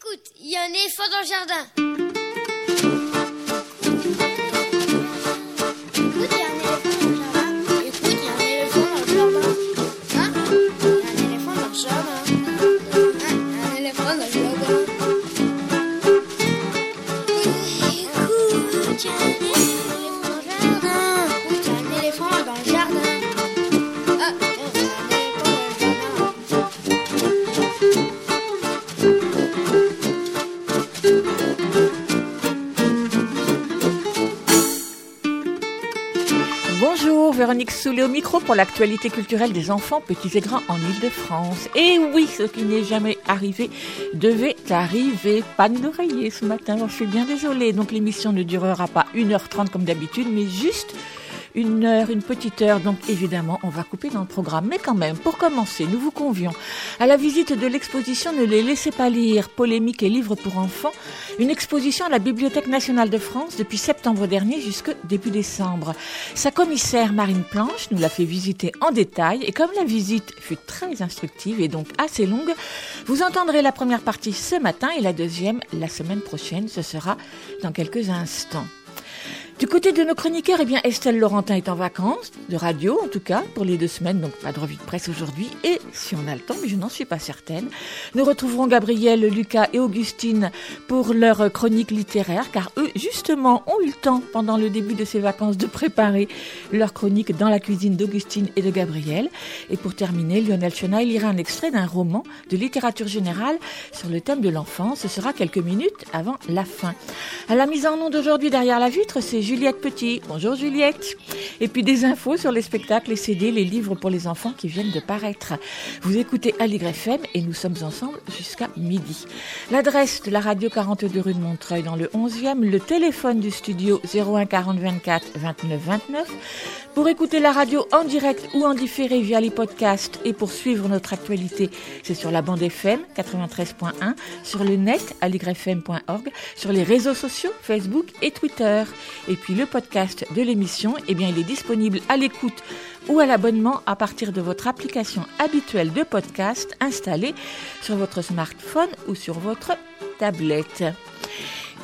Écoute, il y a un éléphant dans le jardin. Pour l'actualité culturelle des enfants petits et grands en Ile-de-France. Et oui, ce qui n'est jamais arrivé devait arriver. Panne d'oreiller ce matin, je suis bien désolée. Donc l'émission ne durera pas 1h30 comme d'habitude, mais juste une heure, une petite heure. Donc évidemment, on va couper dans le programme. Mais quand même, pour commencer, nous vous convions à la visite de l'exposition Ne les laissez pas lire, polémique et livres pour enfants. Une exposition à la Bibliothèque nationale de France depuis septembre dernier jusqu'au début décembre. Sa commissaire Marine Planche nous l'a fait visiter en détail et comme la visite fut très instructive et donc assez longue, vous entendrez la première partie ce matin et la deuxième la semaine prochaine. Ce sera dans quelques instants. Du côté de nos chroniqueurs, eh bien, Estelle Laurentin est en vacances, de radio en tout cas, pour les deux semaines, donc pas de revue de presse aujourd'hui. Et si on a le temps, mais je n'en suis pas certaine, nous retrouverons Gabriel, Lucas et Augustine pour leur chronique littéraire, car eux, justement, ont eu le temps, pendant le début de ces vacances, de préparer leur chronique dans la cuisine d'Augustine et de Gabriel. Et pour terminer, Lionel Chenaille lira un extrait d'un roman de littérature générale sur le thème de l'enfance. Ce sera quelques minutes avant la fin. À la mise en onde d'aujourd'hui derrière la vitre, c'est Juliette Petit. Bonjour Juliette. Et puis des infos sur les spectacles, les CD, les livres pour les enfants qui viennent de paraître. Vous écoutez Aligre FM et nous sommes ensemble jusqu'à midi. L'adresse de la radio 42 rue de Montreuil dans le 11e, le téléphone du studio 01 40 24 29 29. Pour écouter la radio en direct ou en différé via les podcasts et pour suivre notre actualité, c'est sur la bande FM 93.1, sur le net aligrefm.org, sur les réseaux sociaux Facebook et Twitter. Puis le podcast de l'émission, eh bien il est disponible à l'écoute ou à l'abonnement à partir de votre application habituelle de podcast installée sur votre smartphone ou sur votre tablette.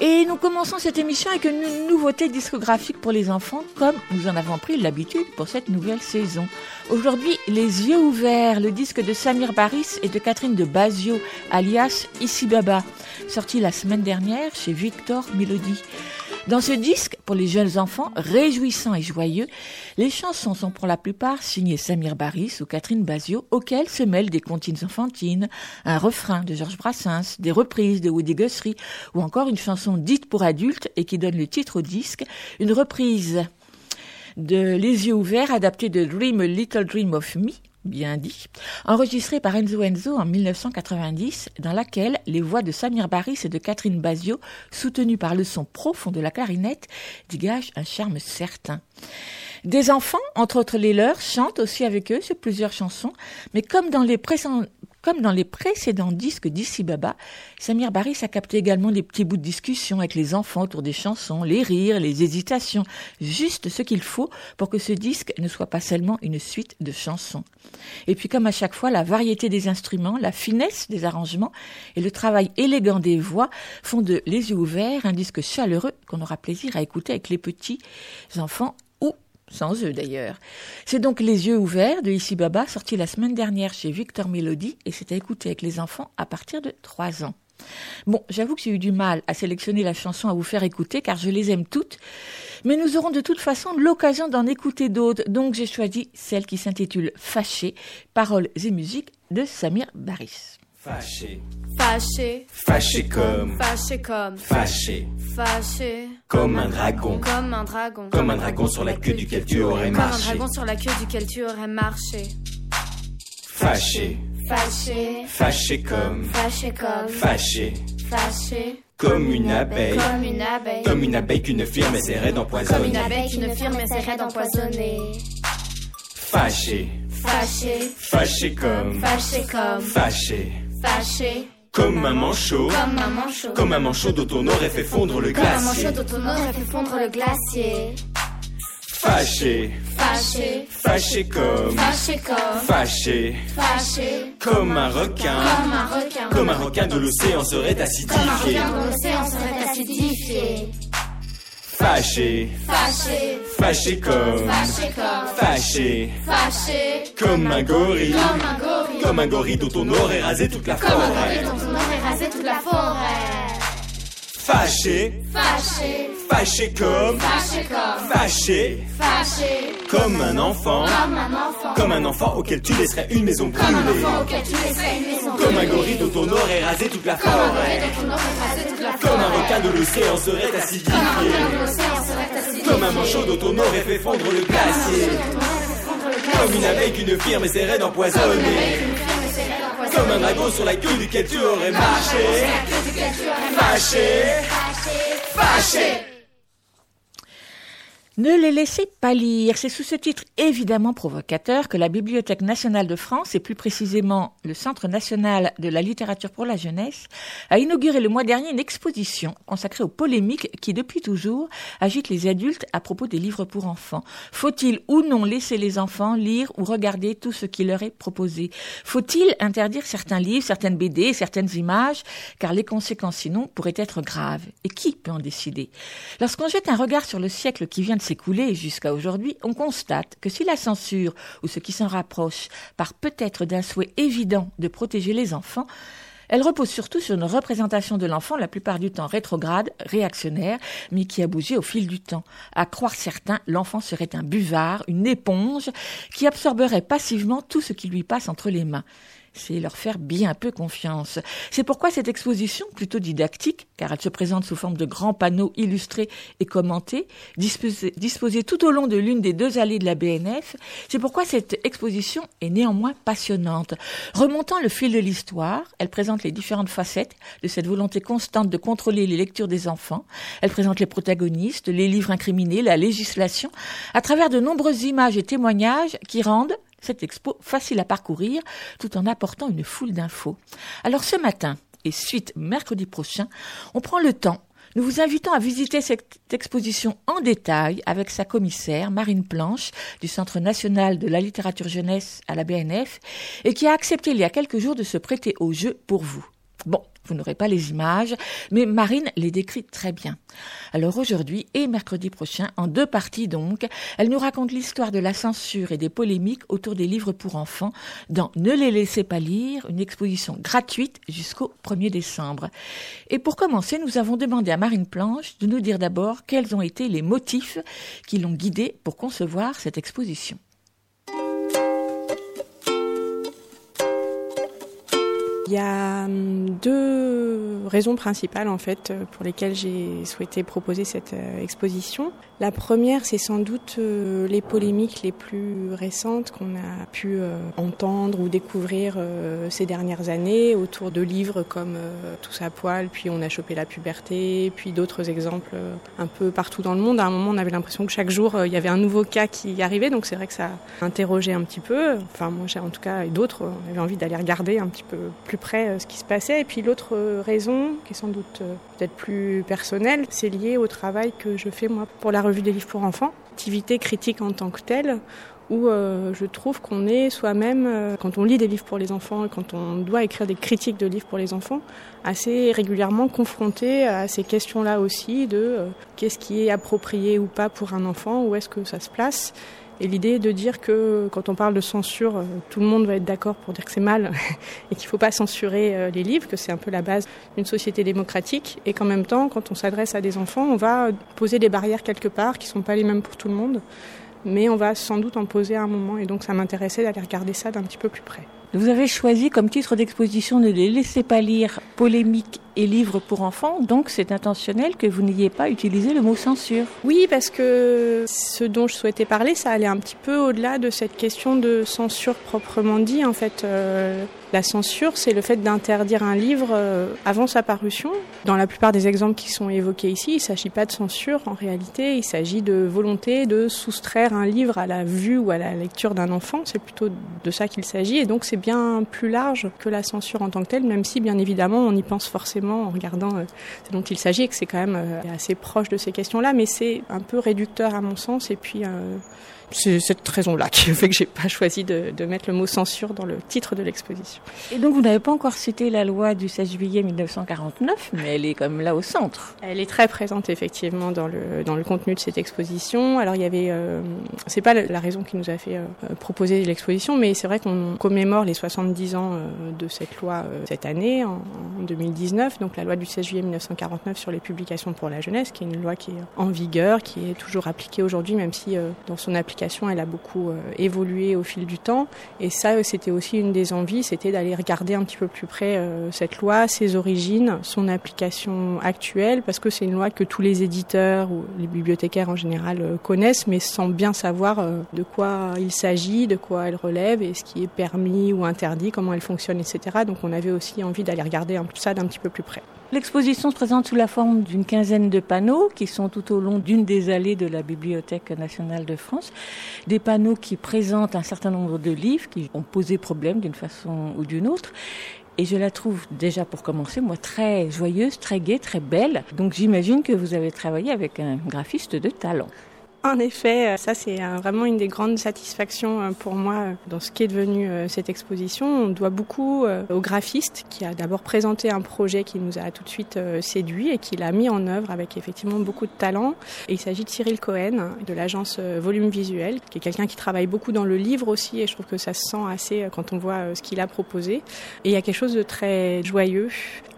Et nous commençons cette émission avec une nouveauté discographique pour les enfants, comme nous en avons pris l'habitude pour cette nouvelle saison. Aujourd'hui, Les yeux ouverts, le disque de Samir Baris et de Catherine de Basio, alias Ici Baba, sorti la semaine dernière chez Victor Melody. Dans ce disque, pour les jeunes enfants, réjouissants et joyeux, les chansons sont pour la plupart signées Samir Baris ou Catherine Basio, auxquelles se mêlent des comptines enfantines, un refrain de Georges Brassens, des reprises de Woody Guthrie, ou encore une chanson dite pour adultes et qui donne le titre au disque, une reprise de Les yeux ouverts adaptée de Dream a Little Dream of Me, bien dit, enregistrée par Enzo Enzo en 1990, dans laquelle les voix de Samir Baris et de Catherine Basio, soutenues par le son profond de la clarinette, dégagent un charme certain. Des enfants, entre autres les leurs, chantent aussi avec eux sur plusieurs chansons, mais comme dans les, comme dans les précédents disques d'Issi Baba, Samir Baris a capté également les petits bouts de discussion avec les enfants autour des chansons, les rires, les hésitations, juste ce qu'il faut pour que ce disque ne soit pas seulement une suite de chansons. Et puis comme à chaque fois, la variété des instruments, la finesse des arrangements et le travail élégant des voix font de Les yeux ouverts un disque chaleureux qu'on aura plaisir à écouter avec les petits enfants sans eux d'ailleurs. C'est donc Les yeux ouverts de Ici Baba, sorti la semaine dernière chez Victor Melody et c'est à écouter avec les enfants à partir de 3 ans. Bon, j'avoue que j'ai eu du mal à sélectionner la chanson à vous faire écouter car je les aime toutes, mais nous aurons de toute façon l'occasion d'en écouter d'autres, donc j'ai choisi celle qui s'intitule Fâché, paroles et musique de Samir Baris. Fâché. Fâché. Fâché comme. Fâché comme. Fâché. Fâché. Comme un dragon. Comme un dragon. Comme un dragon sur la queue duquel tu aurais Comme un marché. dragon sur la queue duquel tu aurais marché. Fâché. Fâché. Fâché comme. Fâché comme. Fâché. Fâché. Comme une abeille. Comme une abeille. Comme une abeille qu'une firme essaierait Comme une d'empoisonner. abeille qu'une firme essaierait d'empoisonner. Fâché. Fâché. Fâché comme. Fâché comme. Fâché. Fâché. Comme un manchot. Comme un manchot. Comme un manchot dont on aurait fait fondre le Comme un manchot glacier. dont on aurait fait fondre le glacier. Fâché, fâché, fâché comme, fâché comme, fâché, fâché, comme un requin, comme un requin, comme un requin de l'océan serait comme un acidifié. requin de l'océan serait acidifié, Fâché, fâché, fâché comme, fâché comme, fâché, fâché, comme un gorille, comme un gorille, comme un gorille dont on aurait rasé toute la forêt. dont on aurait rasé toute la forêt, Fâché, fâché, fâché comme, fâché comme, fâché, fâché, comme un enfant, comme un enfant, comme un enfant auquel tu laisserais une maison comme un brûlée. enfant auquel tu laisserais une maison Comme un gorille dont on aurait rasé toute la comme un gorille forêt. dont on aurait rasé toute la Comme un forêt, requin de l'océan serait comme un acidifié. requin de l'océan serait acidifié, Comme un manchot dont on aurait fait fondre le glacier. Comme une abeille qu'une firme essaierait d'empoisonner. Comme un dragon sur la queue duquel tu aurais marché. Fâché, fâché. Ne les laissez pas lire. C'est sous ce titre évidemment provocateur que la Bibliothèque nationale de France, et plus précisément le Centre national de la littérature pour la jeunesse, a inauguré le mois dernier une exposition consacrée aux polémiques qui, depuis toujours, agitent les adultes à propos des livres pour enfants. Faut-il ou non laisser les enfants lire ou regarder tout ce qui leur est proposé? Faut-il interdire certains livres, certaines BD, certaines images, car les conséquences sinon pourraient être graves Et qui peut en décider? Lorsqu'on jette un regard sur le siècle qui vient s'écouler jusqu'à aujourd'hui, on constate que si la censure, ou ce qui s'en rapproche, part peut-être d'un souhait évident de protéger les enfants, elle repose surtout sur une représentation de l'enfant la plupart du temps rétrograde, réactionnaire, mais qui a bougé au fil du temps. À croire certains, l'enfant serait un buvard, une éponge, qui absorberait passivement tout ce qui lui passe entre les mains c'est leur faire bien peu confiance. C'est pourquoi cette exposition, plutôt didactique, car elle se présente sous forme de grands panneaux illustrés et commentés, disposés, disposés tout au long de l'une des deux allées de la BNF, c'est pourquoi cette exposition est néanmoins passionnante. Remontant le fil de l'histoire, elle présente les différentes facettes de cette volonté constante de contrôler les lectures des enfants. Elle présente les protagonistes, les livres incriminés, la législation, à travers de nombreuses images et témoignages qui rendent cette expo facile à parcourir tout en apportant une foule d'infos. Alors ce matin et suite mercredi prochain, on prend le temps nous vous invitons à visiter cette exposition en détail avec sa commissaire, Marine Planche, du Centre national de la littérature jeunesse à la BNF, et qui a accepté il y a quelques jours de se prêter au jeu pour vous. Bon, vous n'aurez pas les images, mais Marine les décrit très bien. Alors aujourd'hui et mercredi prochain, en deux parties donc, elle nous raconte l'histoire de la censure et des polémiques autour des livres pour enfants dans Ne les laissez pas lire, une exposition gratuite jusqu'au 1er décembre. Et pour commencer, nous avons demandé à Marine Planche de nous dire d'abord quels ont été les motifs qui l'ont guidée pour concevoir cette exposition. Il y a hum, deux raisons principales en fait pour lesquelles j'ai souhaité proposer cette euh, exposition. La première, c'est sans doute euh, les polémiques les plus récentes qu'on a pu entendre ou découvrir ces dernières années autour de livres comme Tous à poil, puis On a chopé la puberté, puis d'autres exemples un peu partout dans le monde. À un moment, on avait l'impression que chaque jour, il y avait un nouveau cas qui arrivait, donc c'est vrai que ça interrogeait un petit peu. Enfin, moi, en tout cas, et d'autres, on avait envie d'aller regarder un petit peu plus près ce qui se passait. Et puis l'autre raison, qui est sans doute peut-être plus personnelle, c'est lié au travail que je fais moi pour la revue des livres pour enfants, activité critique en tant que telle, où euh, je trouve qu'on est soi-même, euh, quand on lit des livres pour les enfants et quand on doit écrire des critiques de livres pour les enfants, assez régulièrement confronté à ces questions-là aussi de euh, qu'est-ce qui est approprié ou pas pour un enfant, où est-ce que ça se place. Et l'idée de dire que quand on parle de censure, tout le monde va être d'accord pour dire que c'est mal et qu'il ne faut pas censurer les livres, que c'est un peu la base d'une société démocratique, et qu'en même temps, quand on s'adresse à des enfants, on va poser des barrières quelque part qui ne sont pas les mêmes pour tout le monde, mais on va sans doute en poser à un moment, et donc ça m'intéressait d'aller regarder ça d'un petit peu plus près. Vous avez choisi comme titre d'exposition Ne les laissez pas lire polémique et livres pour enfants, donc c'est intentionnel que vous n'ayez pas utilisé le mot censure. Oui, parce que ce dont je souhaitais parler, ça allait un petit peu au-delà de cette question de censure proprement dit. En fait, euh, La censure, c'est le fait d'interdire un livre euh, avant sa parution. Dans la plupart des exemples qui sont évoqués ici, il ne s'agit pas de censure en réalité, il s'agit de volonté de soustraire un livre à la vue ou à la lecture d'un enfant. C'est plutôt de ça qu'il s'agit et donc c'est bien plus large que la censure en tant que telle, même si bien évidemment on y pense forcément en regardant euh, ce dont il s'agit et que c'est quand même euh, assez proche de ces questions-là, mais c'est un peu réducteur à mon sens et puis c'est cette raison-là qui fait que j'ai pas choisi de, de, mettre le mot censure dans le titre de l'exposition. Et donc vous n'avez pas encore cité la loi du 16 juillet 1949, mais elle est comme là au centre. Elle est très présente effectivement dans le dans le contenu de cette exposition. Alors il y avait, euh, c'est pas la raison qui nous a fait euh, proposer l'exposition, mais c'est vrai qu'on commémore les 70 ans euh, de cette loi euh, cette année en, en, 2019, donc la loi du 16 juillet 1949 sur les publications pour la jeunesse, qui est une loi qui est en vigueur, qui est toujours appliquée aujourd'hui, même si dans son application elle a beaucoup euh, évolué au fil du temps. Et ça, c'était aussi une des envies, c'était d'aller regarder un petit peu plus près euh, cette loi, ses origines, son application actuelle, parce que c'est une loi que tous les éditeurs ou les bibliothécaires en général euh, connaissent, mais sans bien savoir de quoi il s'agit, de quoi elle relève, et ce qui est permis ou interdit, comment elle fonctionne, etc. Donc on avait aussi envie d'aller regarder ça d'un petit peu plus près. L'exposition se présente sous la forme d'une quinzaine de panneaux qui sont tout au long d'une des allées de la Bibliothèque nationale de France. Des panneaux qui présentent un certain nombre de livres qui ont posé problème d'une façon ou d'une autre. Et je la trouve déjà pour commencer, moi, très joyeuse, très gaie, très belle. Donc j'imagine que vous avez travaillé avec un graphiste de talent. En effet, ça c'est vraiment une des grandes satisfactions euh, pour moi dans ce qui est devenu euh, cette exposition. On doit beaucoup euh, au graphiste qui a d'abord présenté un projet qui nous a tout de suite séduit et qui l'a mis en œuvre avec effectivement beaucoup de talent. Et il s'agit de Cyril Cohen de l'agence Volume Visuel, qui est quelqu'un qui travaille beaucoup dans le livre aussi et je trouve que ça se sent assez quand on voit ce qu'il a proposé. Et il y a quelque chose de très joyeux.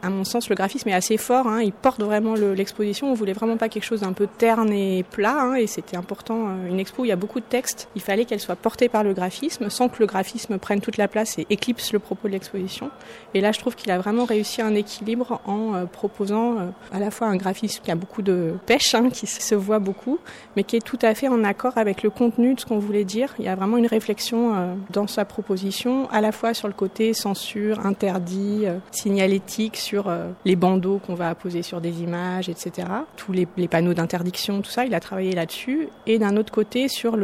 À mon sens, le graphisme est assez fort. Hein. Il porte vraiment l'exposition. On voulait vraiment pas quelque chose d'un peu terne et plat. Hein. Et c'était important. Une expo il y a beaucoup de textes. Il fallait qu'elle soit portée par le graphisme sans que le graphisme prenne toute la place et éclipse le propos de l'exposition. Et là, je trouve qu'il a vraiment réussi un équilibre en euh, proposant euh, à la fois un graphisme qui a beaucoup de pêche, hein, qui se voit beaucoup, mais qui est tout à fait en accord avec le contenu de ce qu'on voulait dire. Il y a vraiment une réflexion euh, dans sa proposition, à la fois sur le côté censure, interdit, signalétique, sur les bandeaux qu'on va apposer sur des images, etc. Tous les panneaux d'interdiction, tout ça, il a travaillé là-dessus et d'un autre côté sur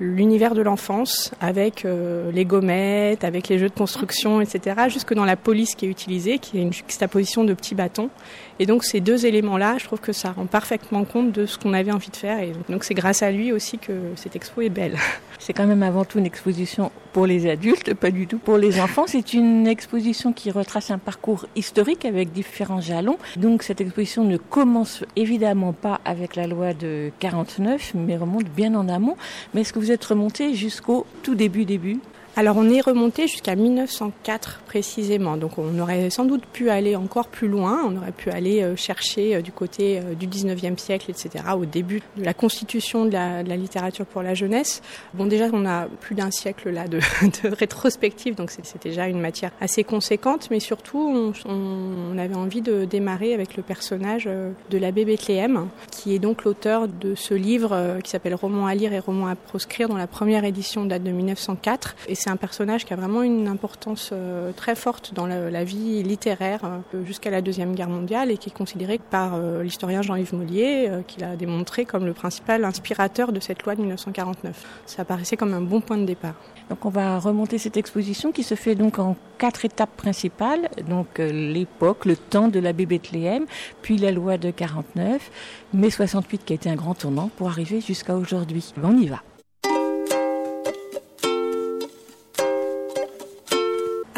l'univers de l'enfance avec euh, les gommettes, avec les jeux de construction, etc. Jusque dans la police qui est utilisée, qui est une juxtaposition de petits bâtons. Et donc ces deux éléments-là, je trouve que ça rend parfaitement compte de ce qu'on avait envie de faire. Et donc c'est grâce à lui aussi que cette expo est belle. C'est quand même avant tout une exposition pour les adultes, pas du tout pour les enfants. C'est une exposition qui retrace un parcours historique avec différents jalons. Donc cette exposition ne commence évidemment pas avec la loi de 49, mais remonte bien en amont. Mais est-ce que vous êtes remonté jusqu'au tout début début? Alors on est remonté jusqu'à 1904 précisément, donc on aurait sans doute pu aller encore plus loin, on aurait pu aller euh, chercher du côté du 19e siècle, etc., au début de la constitution de la, littérature pour la jeunesse. Bon déjà on a plus d'un siècle là de, rétrospective, donc c'est déjà une matière assez conséquente, mais surtout on, avait envie de démarrer avec le personnage euh, de l'abbé Bethléem, qui est donc l'auteur de ce livre euh, qui s'appelle Roman à lire et Roman à proscrire, dont la première édition date de 1904, et c'est un personnage qui a vraiment une importance euh, très forte dans la, vie littéraire euh, jusqu'à la Deuxième Guerre mondiale et qui est considéré par euh, l'historien Jean-Yves Mollier, euh, qui l'a démontré comme le principal inspirateur de cette loi de 1949. Ça paraissait comme un bon point de départ. Donc on va remonter cette exposition qui se fait donc en quatre étapes principales, donc l'époque, le temps de l'abbé Bethléem, puis la loi de 49, mai 68 qui a été un grand tournant pour arriver jusqu'à aujourd'hui. On y va.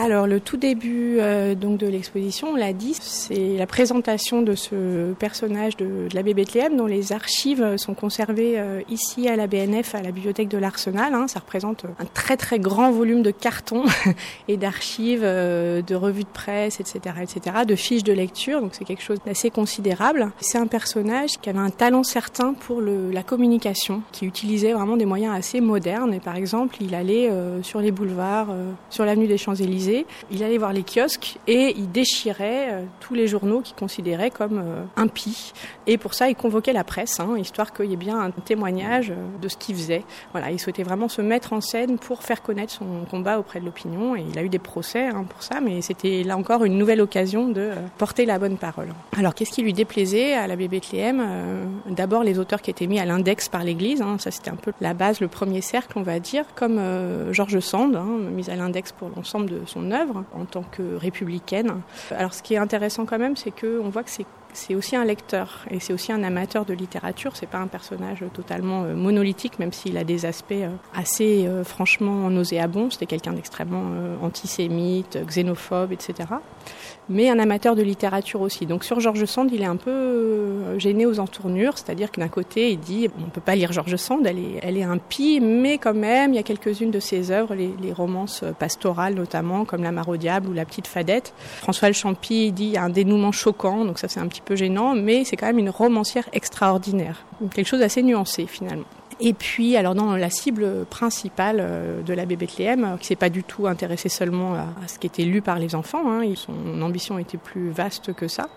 Alors le tout début euh, donc de l'exposition, on l'a dit, c'est la présentation de ce personnage de, de l'abbé Bethléem dont les archives sont conservées euh, ici à la BNF, à la bibliothèque de l'Arsenal. Hein. Ça représente un très très grand volume de cartons et d'archives, euh, de revues de presse, etc., etc., de fiches de lecture. Donc c'est quelque chose d'assez considérable. C'est un personnage qui avait un talent certain pour la communication, qui utilisait vraiment des moyens assez modernes. Et par exemple, il allait sur les boulevards, sur l'avenue des Champs-Élysées il allait voir les kiosques et il déchirait euh, tous les journaux qu'il considérait comme euh, impies. Et pour ça, il convoquait la presse, hein, histoire qu'il y ait bien un témoignage euh, de ce qu'il faisait. Voilà, il souhaitait vraiment se mettre en scène pour faire connaître son combat auprès de l'opinion. Et il a eu des procès hein, pour ça, mais c'était là encore une nouvelle occasion de porter la bonne parole. Alors, qu'est-ce qui lui déplaisait à l'abbé Bethléem D'abord, les auteurs qui étaient mis à l'index par l'Église. hein, ça, c'était un peu la base, le premier cercle, on va dire, comme euh, Georges Sand, mis à l'index pour l'ensemble de son œuvre en tant que républicaine. Alors, ce qui est intéressant quand même, c'est qu'on voit que c'est c'est aussi un lecteur et c'est aussi un amateur de littérature. C'est pas un personnage totalement euh, monolithique, même s'il a des aspects euh, assez euh, franchement nauséabonds. C'était quelqu'un d'extrêmement antisémite, xénophobe, etc. Mais un amateur de littérature aussi. Donc sur Georges Sand, il est un peu gêné aux entournures, c'est-à-dire que d'un côté, il dit on peut pas lire Georges Sand, elle est, impie, mais quand même, il y a quelques-unes de ses œuvres, les, les romances pastorales notamment, comme La Mare au diable ou La Petite Fadette. François Le Champy dit il y a un dénouement choquant, donc ça c'est un petit peu gênant, mais c'est quand même une romancière extraordinaire. Quelque chose d'assez nuancé finalement. Et puis, alors dans la cible principale euh, de l'abbé Bethléem, euh, qui s'est pas du tout intéressé seulement à, ce qui était lu par les enfants, hein, son ambition était plus vaste que ça.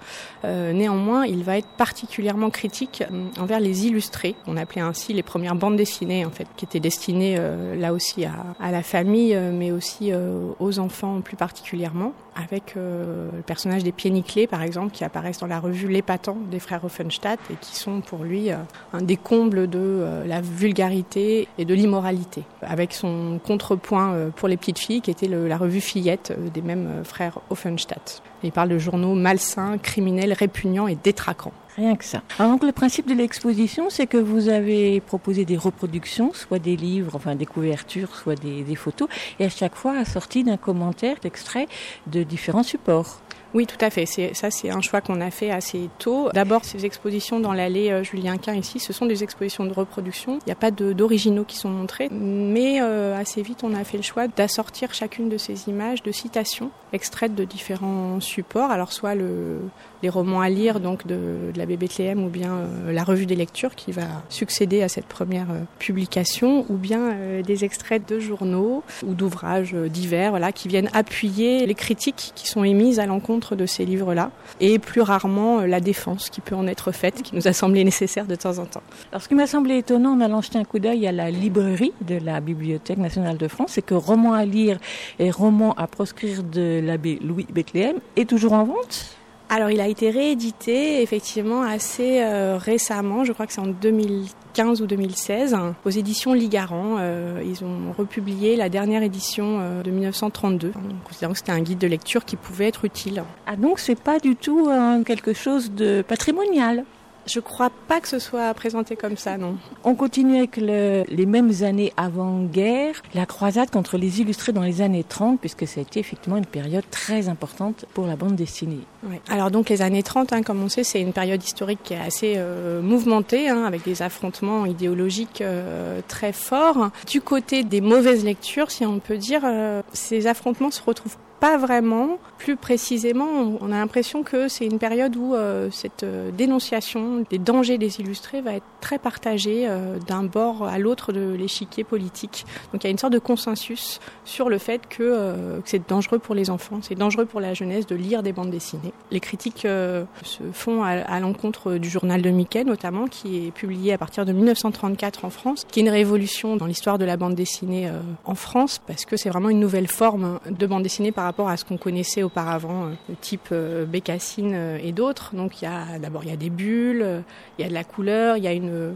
Euh, néanmoins, il va être particulièrement critique envers les illustrés, on appelait ainsi les premières bandes dessinées en fait, qui étaient destinées là aussi à, la famille, mais aussi aux enfants plus particulièrement, avec euh, le personnage des pieds nickelés par exemple, qui apparaissent dans la revue L'épatant des frères Offenstadt et qui sont pour lui euh, un des combles de euh, la vulgarité et de l'immoralité, avec son contrepoint pour les petites filles qui était la revue Fillette des mêmes frères Offenstadt. Il parle de journaux malsains, criminels, répugnants et détraquants. Rien que ça. Alors donc le principe de l'exposition, c'est que vous avez proposé des reproductions, soit des livres, enfin des couvertures, soit des, photos, et à chaque fois assorties d'un commentaire, d'extrait de différents supports. Oui, tout à fait. Ça, c'est un choix qu'on a fait assez tôt. D'abord, ces expositions dans l'allée euh, Julien Quint ici, ce sont des expositions de reproduction. Il n'y a pas d'originaux qui sont montrés, mais euh, assez vite, on a fait le choix d'assortir chacune de ces images de citations extraites de différents supports. Alors, soit le, les romans à lire, donc de, de Bethléem, ou bien euh, la revue des lectures qui va succéder à cette première euh, publication, ou bien euh, des extraits de journaux ou d'ouvrages divers, voilà, qui viennent appuyer les critiques qui sont émises à l'encontre de ces livres-là, et plus rarement la défense qui peut en être faite, qui nous a semblé nécessaire de temps en temps. Alors ce qui m'a semblé étonnant en allant jeter un coup d'œil à la librairie de la Bibliothèque nationale de France, c'est que roman à lire et roman à proscrire de l'abbé Louis Bethléem est toujours en vente. Alors, il a été réédité effectivement assez euh, récemment, je crois que c'est en 2015 ou 2016, aux éditions Ligaran. Euh, ils ont republié la dernière édition euh, de 1932, en considérant que c'était un guide de lecture qui pouvait être utile. Ah donc c'est pas du tout quelque chose de patrimonial. Je crois pas que ce soit présenté comme ça, non. On continue avec le- les mêmes années avant-guerre, la croisade contre les illustrés dans les années 30, puisque ça a été effectivement une période très importante pour la bande dessinée. Ouais. Alors donc les années 30, hein, comme on sait, c'est une période historique qui est assez euh, mouvementée, hein, avec des affrontements idéologiques euh, très forts. Du côté des mauvaises lectures, si on peut dire, euh, ces affrontements se retrouvent pas vraiment. Plus précisément, on- a l'impression que c'est une période où euh, cette euh, dénonciation des dangers des illustrés va être très partagée euh, d'un bord à l'autre de l'échiquier politique. Donc il y a une sorte de consensus sur le fait que, c'est dangereux pour les enfants, c'est dangereux pour la jeunesse de lire des bandes dessinées. Les critiques se font à, l'encontre du journal de Mickey notamment, qui est publié à partir de 1934 en France, qui est une révolution dans l'histoire de la bande dessinée en France, parce que c'est vraiment une nouvelle forme de bande dessinée par rapport à ce qu'on connaissait auparavant, euh, type euh, Bécassine euh, et d'autres. Donc il y a d'abord il y a des bulles, il y a de la couleur, il y a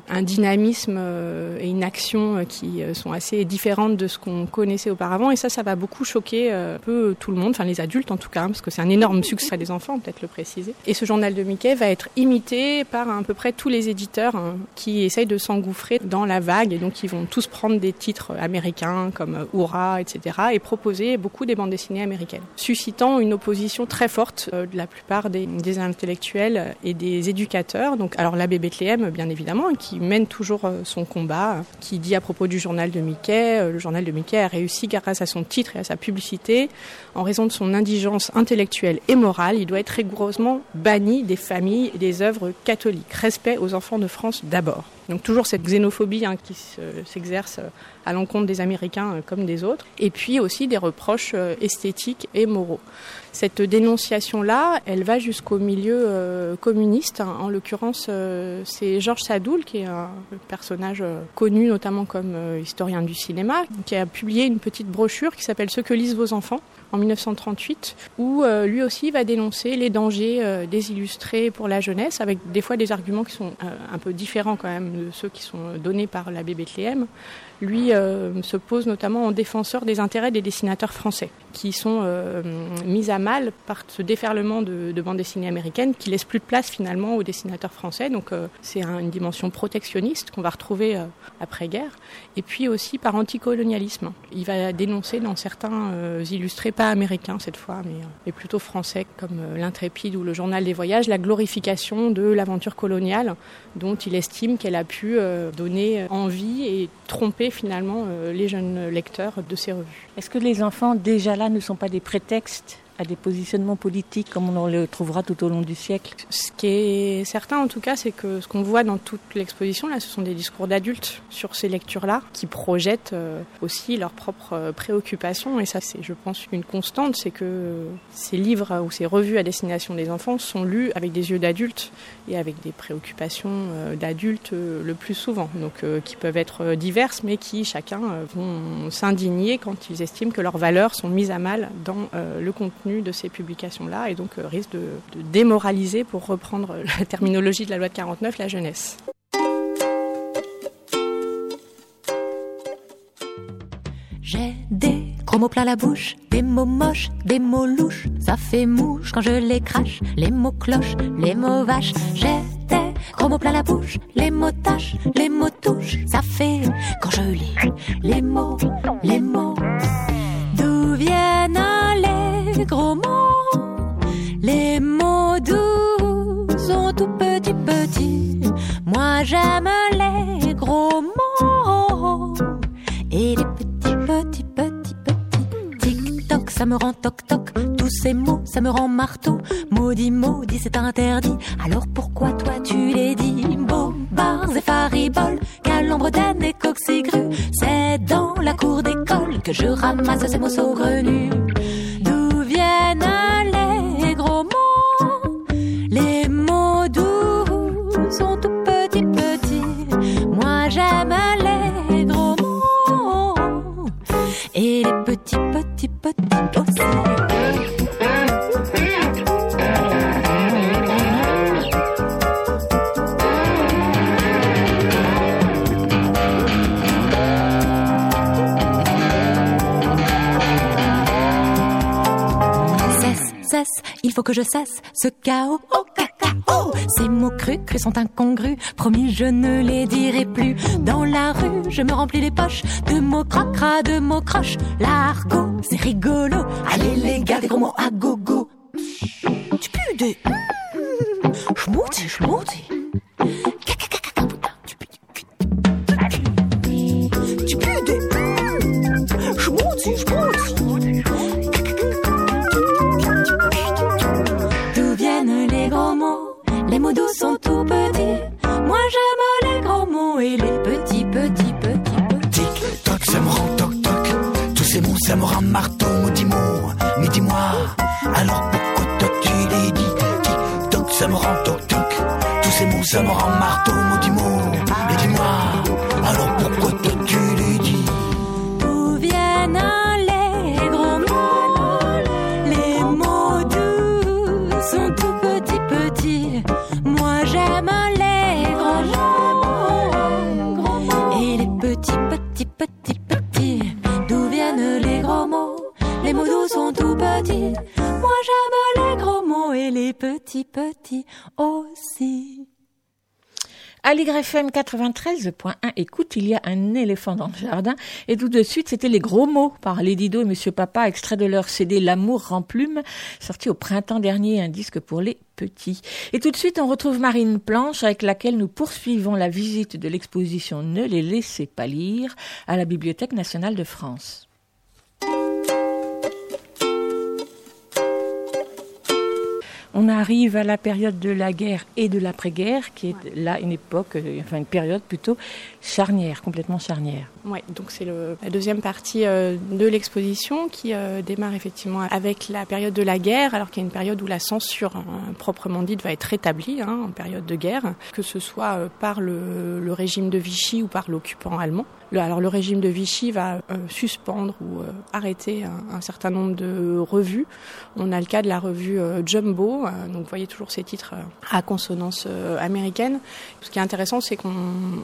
un dynamisme et une action qui sont assez différentes de ce qu'on connaissait auparavant. Et ça, ça va beaucoup choquer un peu tout le monde, enfin les adultes en tout cas, hein, parce que c'est un énorme succès des enfants, peut-être le préciser. Et ce journal de Mickey va être imité par à peu près tous les éditeurs hein, qui essayent de s'engouffrer dans la vague et donc ils vont tous prendre des titres américains comme Hurrah, etc. et proposer beaucoup des bandes dessinées américaines, suscitant une opposition très forte euh, de la plupart des, intellectuels et des éducateurs. Alors l'abbé Bethléem, bien évidemment, qui mène toujours euh, son combat, euh, qui dit à propos du journal de Mickey, euh, le journal de Mickey a réussi grâce à son titre et à sa publicité, en raison de son indigence intellectuelle et morale, il doit être rigoureusement banni des familles et des œuvres catholiques. Respect aux enfants de France d'abord. Donc toujours cette xénophobie hein, qui s'exerce à l'encontre des Américains comme des autres. Et puis aussi des reproches esthétiques et moraux. Cette dénonciation-là, elle va jusqu'au milieu euh, communiste. En l'occurrence, euh, c'est Georges Sadoul, qui est un personnage euh, connu notamment comme historien du cinéma, qui a publié une petite brochure qui s'appelle Ce que lisent vos enfants en 1938, où lui aussi va dénoncer les dangers des illustrés pour la jeunesse, avec des fois des arguments qui sont un peu différents quand même de ceux qui sont donnés par l'abbé Bethléem lui se pose notamment en défenseur des intérêts des dessinateurs français, qui sont euh, mis à mal par ce déferlement de, de bandes dessinées américaines qui laisse plus de place finalement aux dessinateurs français. Donc euh, c'est une dimension protectionniste qu'on va retrouver après-guerre. Et puis aussi par anticolonialisme. Il va dénoncer dans certains illustrés, pas américains cette fois, mais, mais plutôt français, comme l'Intrépide ou le Journal des Voyages, la glorification de l'aventure coloniale dont il estime qu'elle a pu donner envie et tromper finalement euh, les jeunes lecteurs de ces revues. Est-ce que les enfants déjà ne sont pas des prétextes à des positionnements politiques comme on le trouvera tout au long du siècle. Ce qui est certain en tout cas, c'est que ce qu'on voit dans toute l'exposition là, ce sont des discours d'adultes sur ces lectures-là qui projettent euh, aussi leurs propres euh, préoccupations et ça c'est je pense une constante, c'est que ces livres ou ces revues à destination des enfants sont lus avec des yeux d'adultes et avec des préoccupations euh, d'adultes le plus souvent, donc qui peuvent être diverses mais qui chacun vont s'indigner quand ils estiment que leurs valeurs sont mises à mal dans le contenu de ces publications-là et donc euh, risque de, de démoraliser, pour reprendre la terminologie de la loi de 49, la jeunesse. J'ai des gros mots plein la bouche, des mots moches, des mots louches, ça fait mouche quand je les crache, les mots cloches, les mots vaches. J'ai des gros mots plein la bouche, les mots tâches, les mots touches, ça fait quand je lis les mots, les mots. D'où viennent les gros mots. Les mots doux sont tout petits petits. Moi j'aime les gros mots. Et les petits petits petits petits. Tic toc, ça me rend toc toc. Tous ces mots, ça me rend marteau. Maudit, maudit, c'est interdit. Alors pourquoi toi tu les dis? Bobards et fariboles, calambre et coxigru. C'est dans la cour d'école que je ramasse ces mots saugrenus faut que je cesse ce chaos. Oh cacao, ces mots crus, crus sont incongrus. Promis, je ne les dirai plus. Dans la rue, je me remplis les poches de mots crocra, de mots croches. L'argot, c'est rigolo. Allez les gars, des gros mots à gogo. Tu pues des schmouti, schmouti. Les mots doux sont tout petits. Moi j'aime les gros mots et les petits, petits aussi. À l'YFM 93.1, écoute, il y a un éléphant dans le jardin. Et tout de suite, c'était les gros mots par Lady Do et Monsieur Papa, extrait de leur CD L'amour rend plume, sorti au printemps dernier, un disque pour les petits. Et tout de suite, on retrouve Marine Planche, avec laquelle nous poursuivons la visite de l'exposition Ne les laissez pas lire à la Bibliothèque nationale de France. On arrive à la période de la guerre et de l'après-guerre, qui est là une époque, euh, enfin une période plutôt charnière, complètement charnière. Ouais, donc c'est la deuxième partie euh, de l'exposition qui euh, démarre effectivement avec la période de la guerre, alors qu'il y a une période où la censure hein, proprement dite va être rétablie hein, en période de guerre, que ce soit par le, régime de Vichy ou par l'occupant allemand. Le, alors le régime de Vichy va euh, suspendre ou euh, arrêter un, certain nombre de revues. On a le cas de la revue euh, Jumbo, donc vous voyez toujours ces titres à consonance américaine. Ce qui est intéressant, c'est qu'on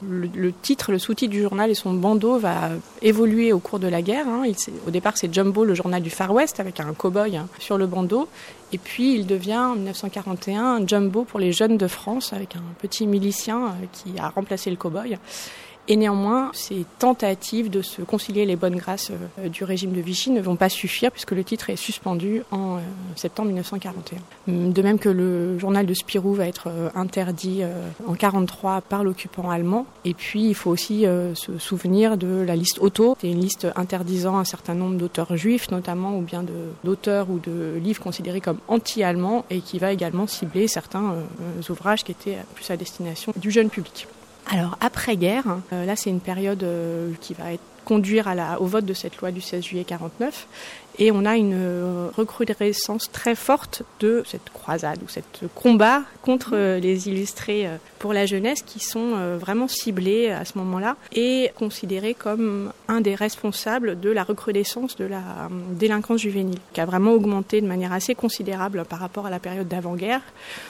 le, le, titre, le sous-titre du journal et son bandeau va évoluer au cours de la guerre. Hein. Au départ, c'est Jumbo, le journal du Far West, avec un cow-boy hein, sur le bandeau. Et puis il devient en 1941 Jumbo pour les jeunes de France, avec un petit milicien qui a remplacé le cow-boy. Et néanmoins, ces tentatives de se concilier les bonnes grâces euh, du régime de Vichy ne vont pas suffire puisque le titre est suspendu en euh, septembre 1941. De même que le journal de Spirou va être euh, interdit en 43 par l'occupant allemand. Et puis, il faut aussi se souvenir de la liste auto. C'est une liste interdisant un certain nombre d'auteurs juifs, notamment, ou bien d'auteurs ou de livres considérés comme anti-allemands et qui va également cibler certains ouvrages qui étaient plus à destination du jeune public. Alors après-guerre, euh, là c'est une période euh, qui va être conduire au vote de cette loi du 16 juillet 49 et on a une euh, recrudescence très forte de cette croisade ou cette combat contre euh, les illustrés euh, pour la jeunesse qui sont vraiment ciblés à ce moment-là et considérés comme un des responsables de la recrudescence de la délinquance juvénile qui a vraiment augmenté de manière assez considérable par rapport à la période d'avant-guerre,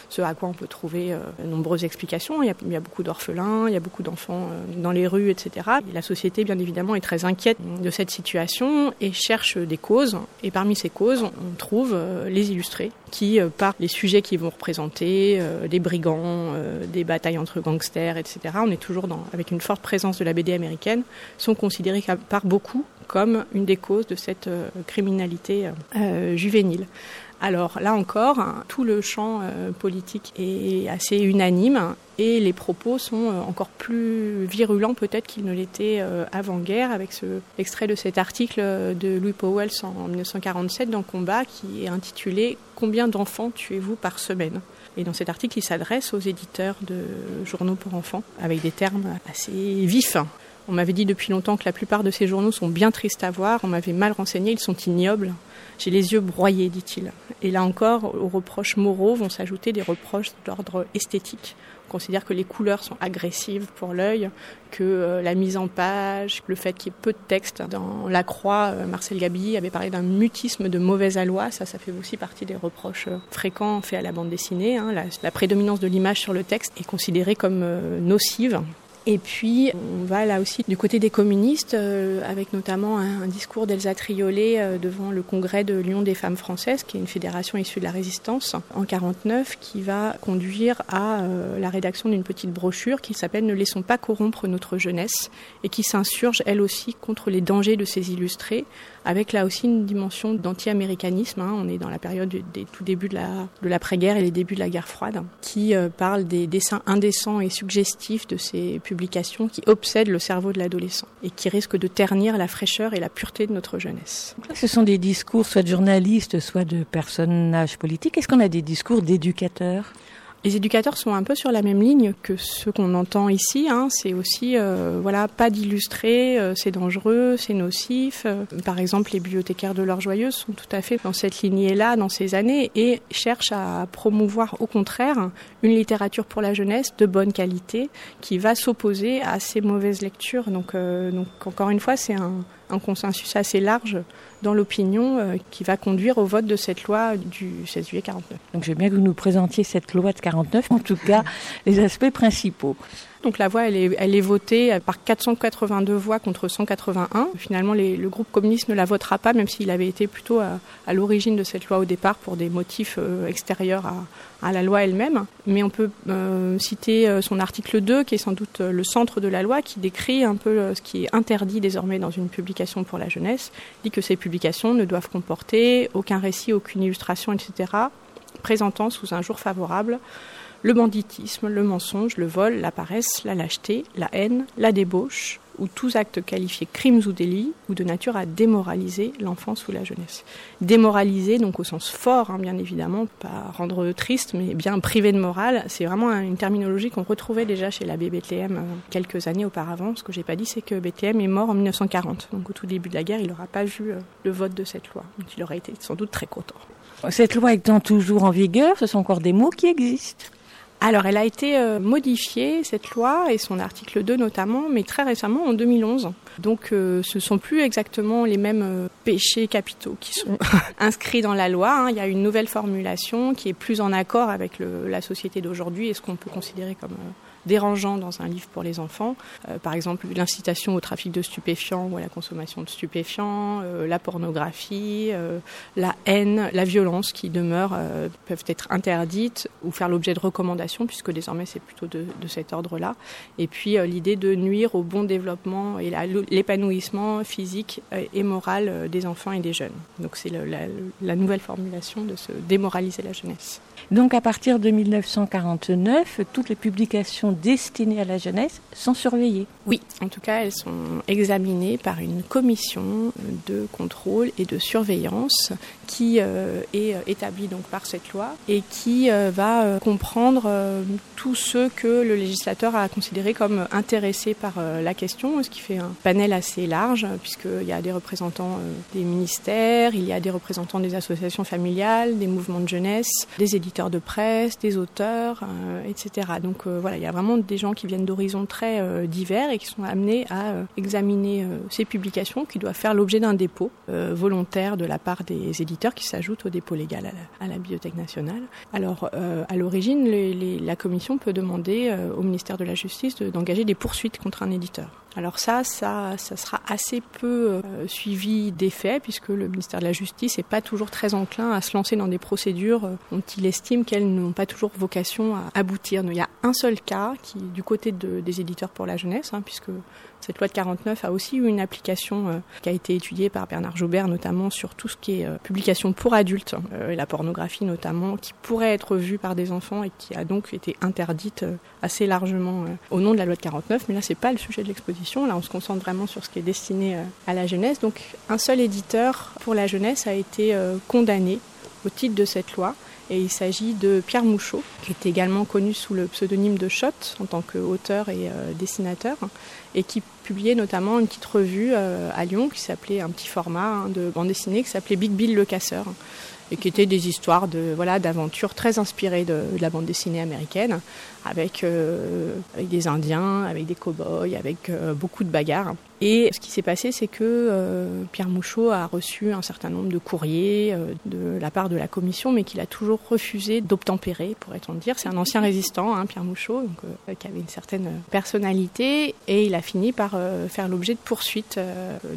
ce à quoi on peut trouver de nombreuses explications. Il y a, beaucoup d'orphelins, il y a beaucoup d'enfants dans les rues, etc. Et la société, bien évidemment, est très inquiète de cette situation et cherche des causes et parmi ces causes, on trouve euh, les illustrés qui, euh, par les sujets qu'ils vont représenter, euh, des brigands, des batailles entre gangsters, etc., on est toujours dans, avec une forte présence de la BD américaine, sont considérés par beaucoup comme une des causes de cette criminalité juvénile. Alors là encore, tout le champ euh, politique est assez unanime et les propos sont euh, encore plus virulents peut-être qu'ils ne l'étaient euh, avant-guerre avec ce extrait de cet article de Louis Powell en 1947 dans Combat qui est intitulé Combien d'enfants tuez-vous par semaine? Et dans cet article, il s'adresse aux éditeurs de journaux pour enfants avec des termes assez vifs. On m'avait dit depuis longtemps que la plupart de ces journaux sont bien tristes à voir, on m'avait mal renseigné, ils sont ignobles. J'ai les yeux broyés, dit-il. Et là encore, aux reproches moraux vont s'ajouter des reproches d'ordre esthétique. On considère que les couleurs sont agressives pour l'œil, que euh, la mise en page, le fait qu'il y ait peu de texte. Dans La Croix, euh, Marcel Gabilly avait parlé d'un mutisme de mauvaise aloi. Ça, ça fait aussi partie des reproches euh, fréquents faits à la bande dessinée. Hein. La, prédominance de l'image sur le texte est considérée comme nocive. Et puis, on va là aussi du côté des communistes, euh, avec notamment un, discours d'Elsa Triolet euh, devant le congrès de l'Union des femmes françaises, qui est une fédération issue de la résistance, en 49, qui va conduire à euh, la rédaction d'une petite brochure qui s'appelle Ne laissons pas corrompre notre jeunesse, et qui s'insurge elle aussi contre les dangers de ces illustrés, avec là aussi une dimension d'anti-américanisme. Hein. On est dans la période des, tout débuts de la de l'après-guerre et les débuts de la guerre froide, qui euh, parle des dessins indécents et suggestifs de ces qui obsèdent le cerveau de l'adolescent et qui risquent de ternir la fraîcheur et la pureté de notre jeunesse. Ce sont des discours soit de journalistes, soit de personnages politiques. Est-ce qu'on a des discours d'éducateurs? Les éducateurs sont un peu sur la même ligne que ceux qu'on entend ici. Hein. C'est aussi, euh, voilà, pas d'illustrer, euh, c'est dangereux, c'est nocif. Euh, par exemple, les bibliothécaires de l'Or Joyeuse sont tout à fait dans cette lignée-là, dans ces années, et cherchent à promouvoir, au contraire, une littérature pour la jeunesse de bonne qualité, qui va s'opposer à ces mauvaises lectures. Donc encore une fois, c'est un, un consensus assez large dans l'opinion euh, qui va conduire au vote de cette loi du 16 juillet 49. Donc veux bien que vous nous présentiez cette loi de 49, en tout cas les aspects principaux. Donc la voix, elle est, votée par 482 voix contre 181. Finalement, le groupe communiste ne la votera pas, même s'il avait été plutôt à, l'origine de cette loi au départ pour des motifs euh, extérieurs à, la loi elle-même. Mais on peut euh, citer euh, son article 2, qui est sans doute le centre de la loi, qui décrit un peu euh, ce qui est interdit désormais dans une publication pour la jeunesse. Dit que ces publications ne doivent comporter aucun récit, aucune illustration, etc., présentant sous un jour favorable le banditisme, le mensonge, le vol, la paresse, la lâcheté, la haine, la débauche, ou tous actes qualifiés crimes ou délits ou de nature à démoraliser l'enfance ou la jeunesse. Démoraliser, donc au sens fort, hein, bien évidemment, pas rendre triste, mais bien privé de morale, c'est vraiment une terminologie qu'on retrouvait déjà chez l'abbé Bethléem euh, quelques années auparavant. Ce que j'ai pas dit, c'est que Bethléem est mort en 1940, donc au tout début de la guerre, il n'aura pas vu euh, le vote de cette loi, il aurait été sans doute très content. Cette loi étant toujours en vigueur, ce sont encore des mots qui existent. Alors, elle a été euh, modifiée, cette loi, et son article 2 notamment, mais très récemment, en 2011. Donc, euh, ce sont plus exactement les mêmes euh, péchés capitaux qui sont inscrits dans la loi. hein. Il y a une nouvelle formulation qui est plus en accord avec la société d'aujourd'hui et ce qu'on peut considérer comme dérangeant dans un livre pour les enfants. Euh, par exemple, l'incitation au trafic de stupéfiants ou à la consommation de stupéfiants, euh, la pornographie, euh, la haine, la violence qui demeurent peuvent être interdites ou faire l'objet de recommandations puisque désormais c'est plutôt de, cet ordre-là. Et puis l'idée de nuire au bon développement et l'épanouissement physique et moral des enfants et des jeunes. Donc c'est la nouvelle formulation de se démoraliser la jeunesse. Donc à partir de 1949, toutes les publications destinées à la jeunesse sont surveillées. Oui, en tout cas, elles sont examinées par une commission de contrôle et de surveillance qui euh, est euh, établie donc par cette loi et qui euh, va comprendre tous ceux que le législateur a considérés comme intéressés par la question, ce qui fait un panel assez large puisqu'il y a des représentants des ministères, il y a des représentants des associations familiales, des mouvements de jeunesse, des éditeurs de presse, des auteurs, euh, etc. Donc euh, voilà, il y a vraiment des gens qui viennent d'horizons très euh, divers et qui sont amenés à examiner ces publications qui doivent faire l'objet d'un dépôt volontaire de la part des éditeurs qui s'ajoutent au dépôt légal à la, Bibliothèque nationale. Alors à l'origine, la commission peut demander au ministère de la Justice de- d'engager des poursuites contre un éditeur. Alors ça, ça, ça sera assez peu euh, suivi d'effet puisque le ministère de la Justice n'est pas toujours très enclin à se lancer dans des procédures dont il estime qu'elles n'ont pas toujours vocation à aboutir. Il y a un seul cas qui, du côté de- des éditeurs pour la jeunesse, hein, puisque cette loi de 49 a aussi eu une application euh, qui a été étudiée par Bernard Joubert, notamment sur tout ce qui est euh, publication pour adultes, euh, la pornographie notamment, qui pourrait être vue par des enfants et qui a donc été interdite assez largement au nom de la loi de 49. Mais là, c'est pas le sujet de l'exposition. Là, on se concentre vraiment sur ce qui est destiné à la jeunesse. Donc, un seul éditeur pour la jeunesse a été condamné au titre de cette loi. Et il s'agit de Pierre Mouchot, qui est également connu sous le pseudonyme de Shot en tant qu'auteur et euh, dessinateur, et qui publiait notamment une petite revue euh, à Lyon qui s'appelait un petit format hein, de bande dessinée qui s'appelait Big Bill le casseur, et qui étaient des histoires de voilà d'aventures très inspirées de, la bande dessinée américaine, avec, euh, avec des Indiens, avec des cow-boys, avec euh, beaucoup de bagarres. Et ce qui s'est passé, c'est que euh, Pierre Mouchot a reçu un certain nombre de courriers de la part de la commission, mais qu'il a toujours refusé d'obtempérer, pourrait-on dire. C'est un ancien résistant, hein, Pierre Mouchot, donc, qui avait une certaine personnalité, et il a fini par faire l'objet de poursuites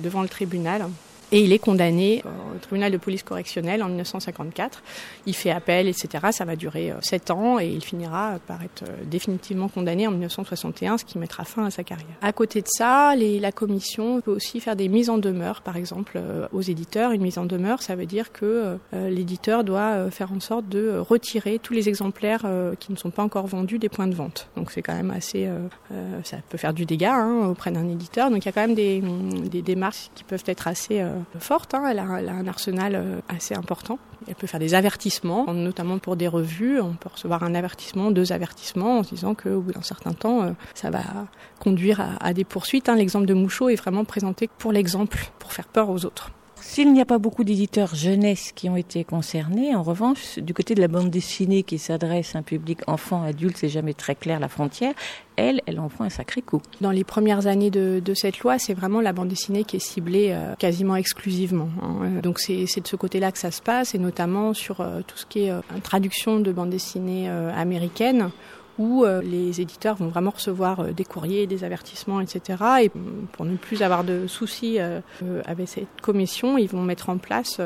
devant le tribunal. Et il est condamné euh, au tribunal de police correctionnelle en 1954. Il fait appel, etc. Ça va durer euh, sept ans et il finira par être euh, définitivement condamné en 1961, ce qui mettra fin à sa carrière. À côté de ça, la commission peut aussi faire des mises en demeure, par exemple, aux éditeurs. Une mise en demeure, ça veut dire que l'éditeur doit faire en sorte de retirer tous les exemplaires qui ne sont pas encore vendus des points de vente. Donc c'est quand même assez, ça peut faire du dégât hein, auprès d'un éditeur. Donc il y a quand même des, des démarches qui peuvent être assez forte. hein. Elle, a, elle a un arsenal euh, assez important. Elle peut faire des avertissements, notamment pour des revues. On peut recevoir un avertissement, deux avertissements, en se disant qu'au bout d'un certain temps, euh, ça va conduire à, des poursuites. hein. L'exemple de Mouchot est vraiment présenté pour l'exemple, pour faire peur aux autres. S'il n'y a pas beaucoup d'éditeurs jeunesse qui ont été concernés, en revanche, du côté de la bande dessinée qui s'adresse à un public enfant, adulte, c'est jamais très clair la frontière, elle, elle en prend un sacré coup. Dans les premières années de, cette loi, c'est vraiment la bande dessinée qui est ciblée euh, quasiment exclusivement. hein. Donc c'est de ce côté-là que ça se passe, et notamment sur euh, tout ce qui est euh, traduction de bande dessinée euh, américaine où euh, les éditeurs vont vraiment recevoir euh, des courriers, des avertissements, etc. Et pour ne plus avoir de soucis euh, avec cette commission, ils vont mettre en place,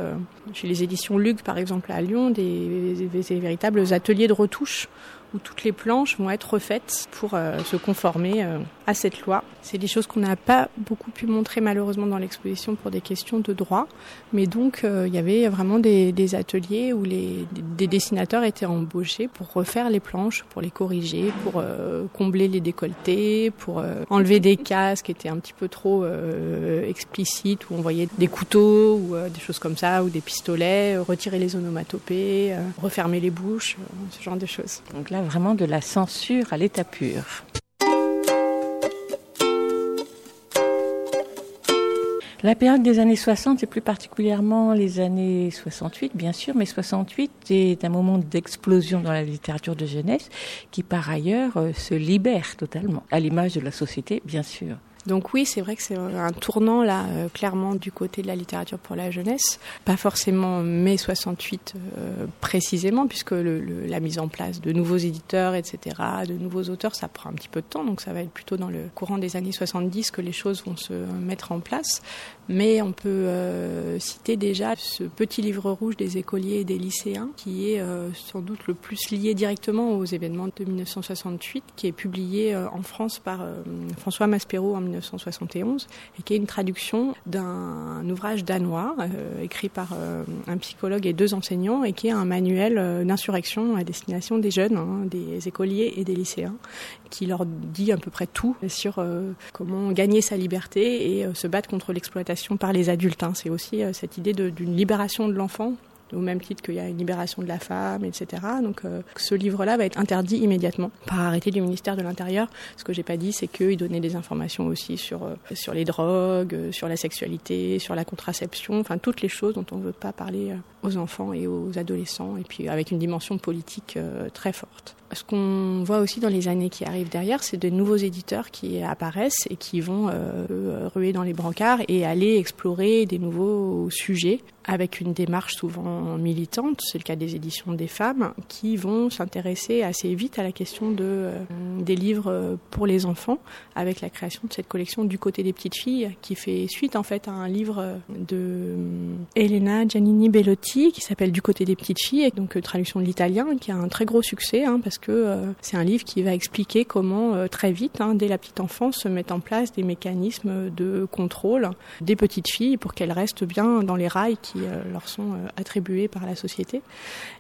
chez les éditions Lug par exemple à Lyon, des, des- des véritables ateliers de retouche où toutes les planches vont être refaites pour se conformer à cette loi. C'est des choses qu'on n'a pas beaucoup pu montrer malheureusement dans l'exposition pour des questions de droit, mais donc il y avait vraiment des, ateliers où les, des dessinateurs étaient embauchés pour refaire les planches, pour les corriger, pour combler les décolletés, pour enlever des cases qui étaient un petit peu trop explicites, où on voyait des couteaux ou des choses comme ça, ou des pistolets, retirer les onomatopées, refermer les bouches, ce genre de choses. Donc là, vraiment de la censure à l'état pur. La période des années 60 et plus particulièrement les années 68, bien sûr, mais 68 est un moment d'explosion dans la littérature de jeunesse qui par ailleurs se libère totalement, à l'image de la société, bien sûr. Donc oui, c'est vrai que c'est un tournant là, euh, clairement du côté de la littérature pour la jeunesse. Pas forcément mai 68 euh, précisément, puisque le, le, la mise en place de nouveaux éditeurs, etc., de nouveaux auteurs, ça prend un petit peu de temps. Donc ça va être plutôt dans le courant des années 70 que les choses vont se mettre en place. Mais on peut euh, citer déjà ce petit livre rouge des écoliers et des lycéens, qui est euh, sans doute le plus lié directement aux événements de 1968, qui est publié euh, en France par François Maspero en 1971, et qui est une traduction d'un ouvrage danois écrit par un psychologue et deux enseignants, et qui est un manuel d'insurrection à destination des jeunes, hein, des écoliers et des lycéens, qui leur dit à peu près tout sur comment gagner sa liberté et se battre contre l'exploitation par les adultes. Hein. C'est aussi euh, cette idée d'une libération de l'enfant au même titre qu'il y a une libération de la femme, etc. Donc euh, ce livre-là va être interdit immédiatement par arrêté du ministère de l'Intérieur. Ce que j'ai pas dit, c'est qu'il donnait des informations aussi sur euh, sur les drogues, sur la sexualité, sur la contraception, enfin toutes les choses dont on ne veut pas parler aux enfants et aux adolescents, et puis avec une dimension politique très forte. Ce qu'on voit aussi dans les années qui arrivent derrière, c'est de nouveaux éditeurs qui apparaissent et qui vont euh, ruer dans les brancards et aller explorer des nouveaux sujets avec une démarche souvent militante, c'est le cas des éditions des femmes, qui vont s'intéresser assez vite à la question euh, des livres pour les enfants, avec la création de cette collection du côté des petites filles, qui fait suite en fait à un livre de Elena Giannini Bellotti, qui s'appelle Du côté des petites filles, et donc euh, traduction de l'italien, qui a un très gros succès, hein, parce euh, c'est un livre qui va expliquer comment euh, très vite, hein, dès la petite enfance, se mettent en place des mécanismes de contrôle des petites filles pour qu'elles restent bien dans les rails qui euh, leur sont attribués par la société.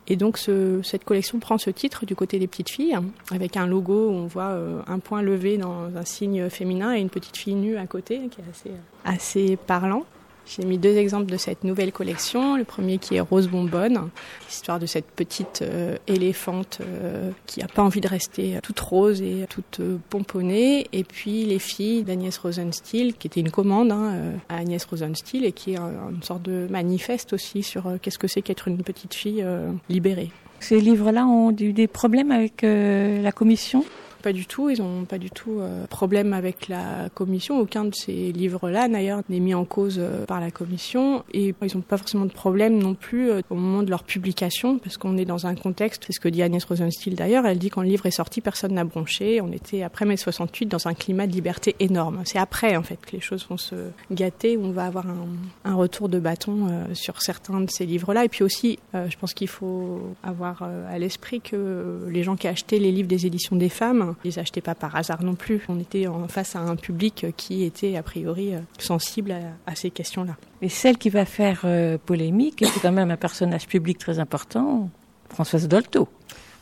Et donc ce, cette collection prend ce titre du côté des petites filles, avec un logo où on voit un point levé dans un signe féminin et une petite fille nue à côté, qui est assez, assez parlant. J'ai mis deux exemples de cette nouvelle collection. Le premier qui est Rose Bonbonne, l'histoire de cette petite euh, éléphante euh, qui n'a pas envie de rester toute rose et toute euh, pomponnée. Et puis Les filles d'Agnès Rosenstiel, qui était une commande hein, à Agnès Rosenstiel et qui est une sorte de manifeste aussi sur qu'est-ce que c'est qu'être une petite fille libérée. Ces livres-là ont eu des problèmes avec euh, la commission? Pas du tout, ils n'ont pas du tout euh, problème avec la commission. Aucun de ces livres-là, d'ailleurs, n'est mis en cause euh, par la commission. Et ils n'ont pas forcément de problème non plus euh, au moment de leur publication, parce qu'on est dans un contexte, c'est ce que dit Agnès Rosenstiel d'ailleurs, elle dit quand le livre est sorti, personne n'a bronché. On était après mai 68 dans un climat de liberté énorme. C'est après, en fait, que les choses vont se gâter, où on va avoir un, un retour de bâton euh, sur certains de ces livres-là. Et puis aussi, je pense qu'il faut avoir à l'esprit que les gens qui achetaient les livres des éditions des femmes, les achetaient pas par hasard non plus. On était en face à un public qui était a priori sensible à, à ces questions-là. Et celle qui va faire euh, polémique, c'est quand même un personnage public très important, Françoise Dolto.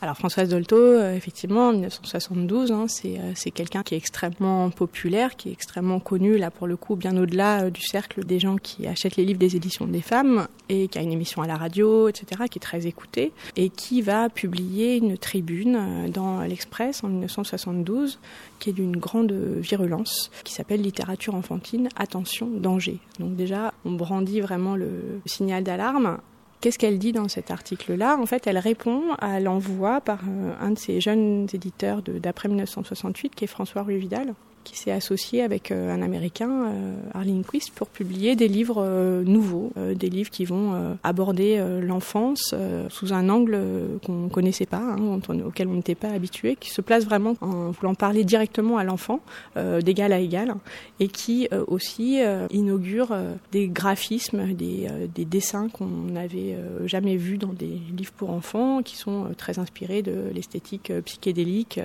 Alors Françoise Dolto, euh, effectivement, en 1972, hein, c'est euh, c'est quelqu'un qui est extrêmement populaire, qui est extrêmement connu, là pour le coup, bien au-delà euh, du cercle des gens qui achètent les livres des éditions des femmes, et qui a une émission à la radio, etc., qui est très écoutée, et qui va publier une tribune dans l'Express en 1972, qui est d'une grande virulence, qui s'appelle Littérature enfantine, attention, danger. Donc déjà, on brandit vraiment le signal d'alarme Qu'est-ce qu'elle dit dans cet article-là? En fait, elle répond à l'envoi par euh, un de ces jeunes éditeurs d'après 1968, qui est François Rue Vidal, qui s'est associé avec euh, un Américain, euh, Arlene Quist, pour publier des livres euh, nouveaux, des livres qui vont aborder l'enfance sous un angle qu'on connaissait pas, hein, auquel on n'était pas habitué, qui se place vraiment en voulant parler directement à l'enfant, d'égal à égal, et qui aussi inaugure des graphismes, des, des dessins qu'on avait j'avais jamais vues dans des livres pour enfants, qui sont très inspirés de l'esthétique psychédélique,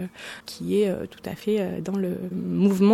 qui est tout à fait dans le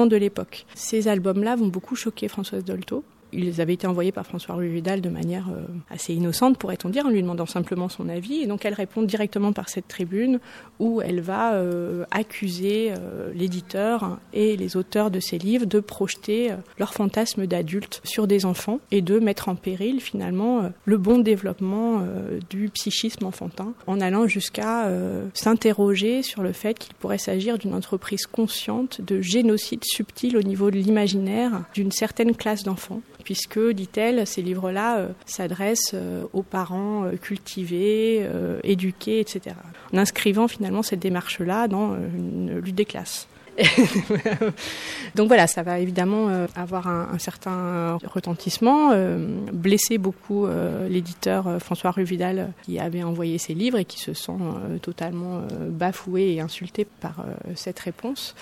de l'époque. Ces albums-là vont beaucoup choquer Françoise Dolto ils avaient été envoyés par François Rue Vidal de manière euh, assez innocente, pourrait-on dire, en lui demandant simplement son avis. Et donc elle répond directement par cette tribune où elle va euh, accuser euh, l'éditeur et les auteurs de ces livres de projeter leur fantasme d'adulte sur des enfants et de mettre en péril finalement le bon développement du psychisme enfantin en allant jusqu'à s'interroger sur le fait qu'il pourrait s'agir d'une entreprise consciente de génocide subtil au niveau de l'imaginaire d'une certaine classe d'enfants puisque, dit-elle, ces livres-là euh, s'adressent euh, aux parents euh, cultivés, éduqués, etc. En inscrivant finalement cette démarche-là dans une lutte des classes. Donc voilà, ça va évidemment avoir un, certain retentissement, blesser beaucoup l'éditeur François Ruvidal qui avait envoyé ses livres et qui se sent totalement bafoué et insulté par cette réponse.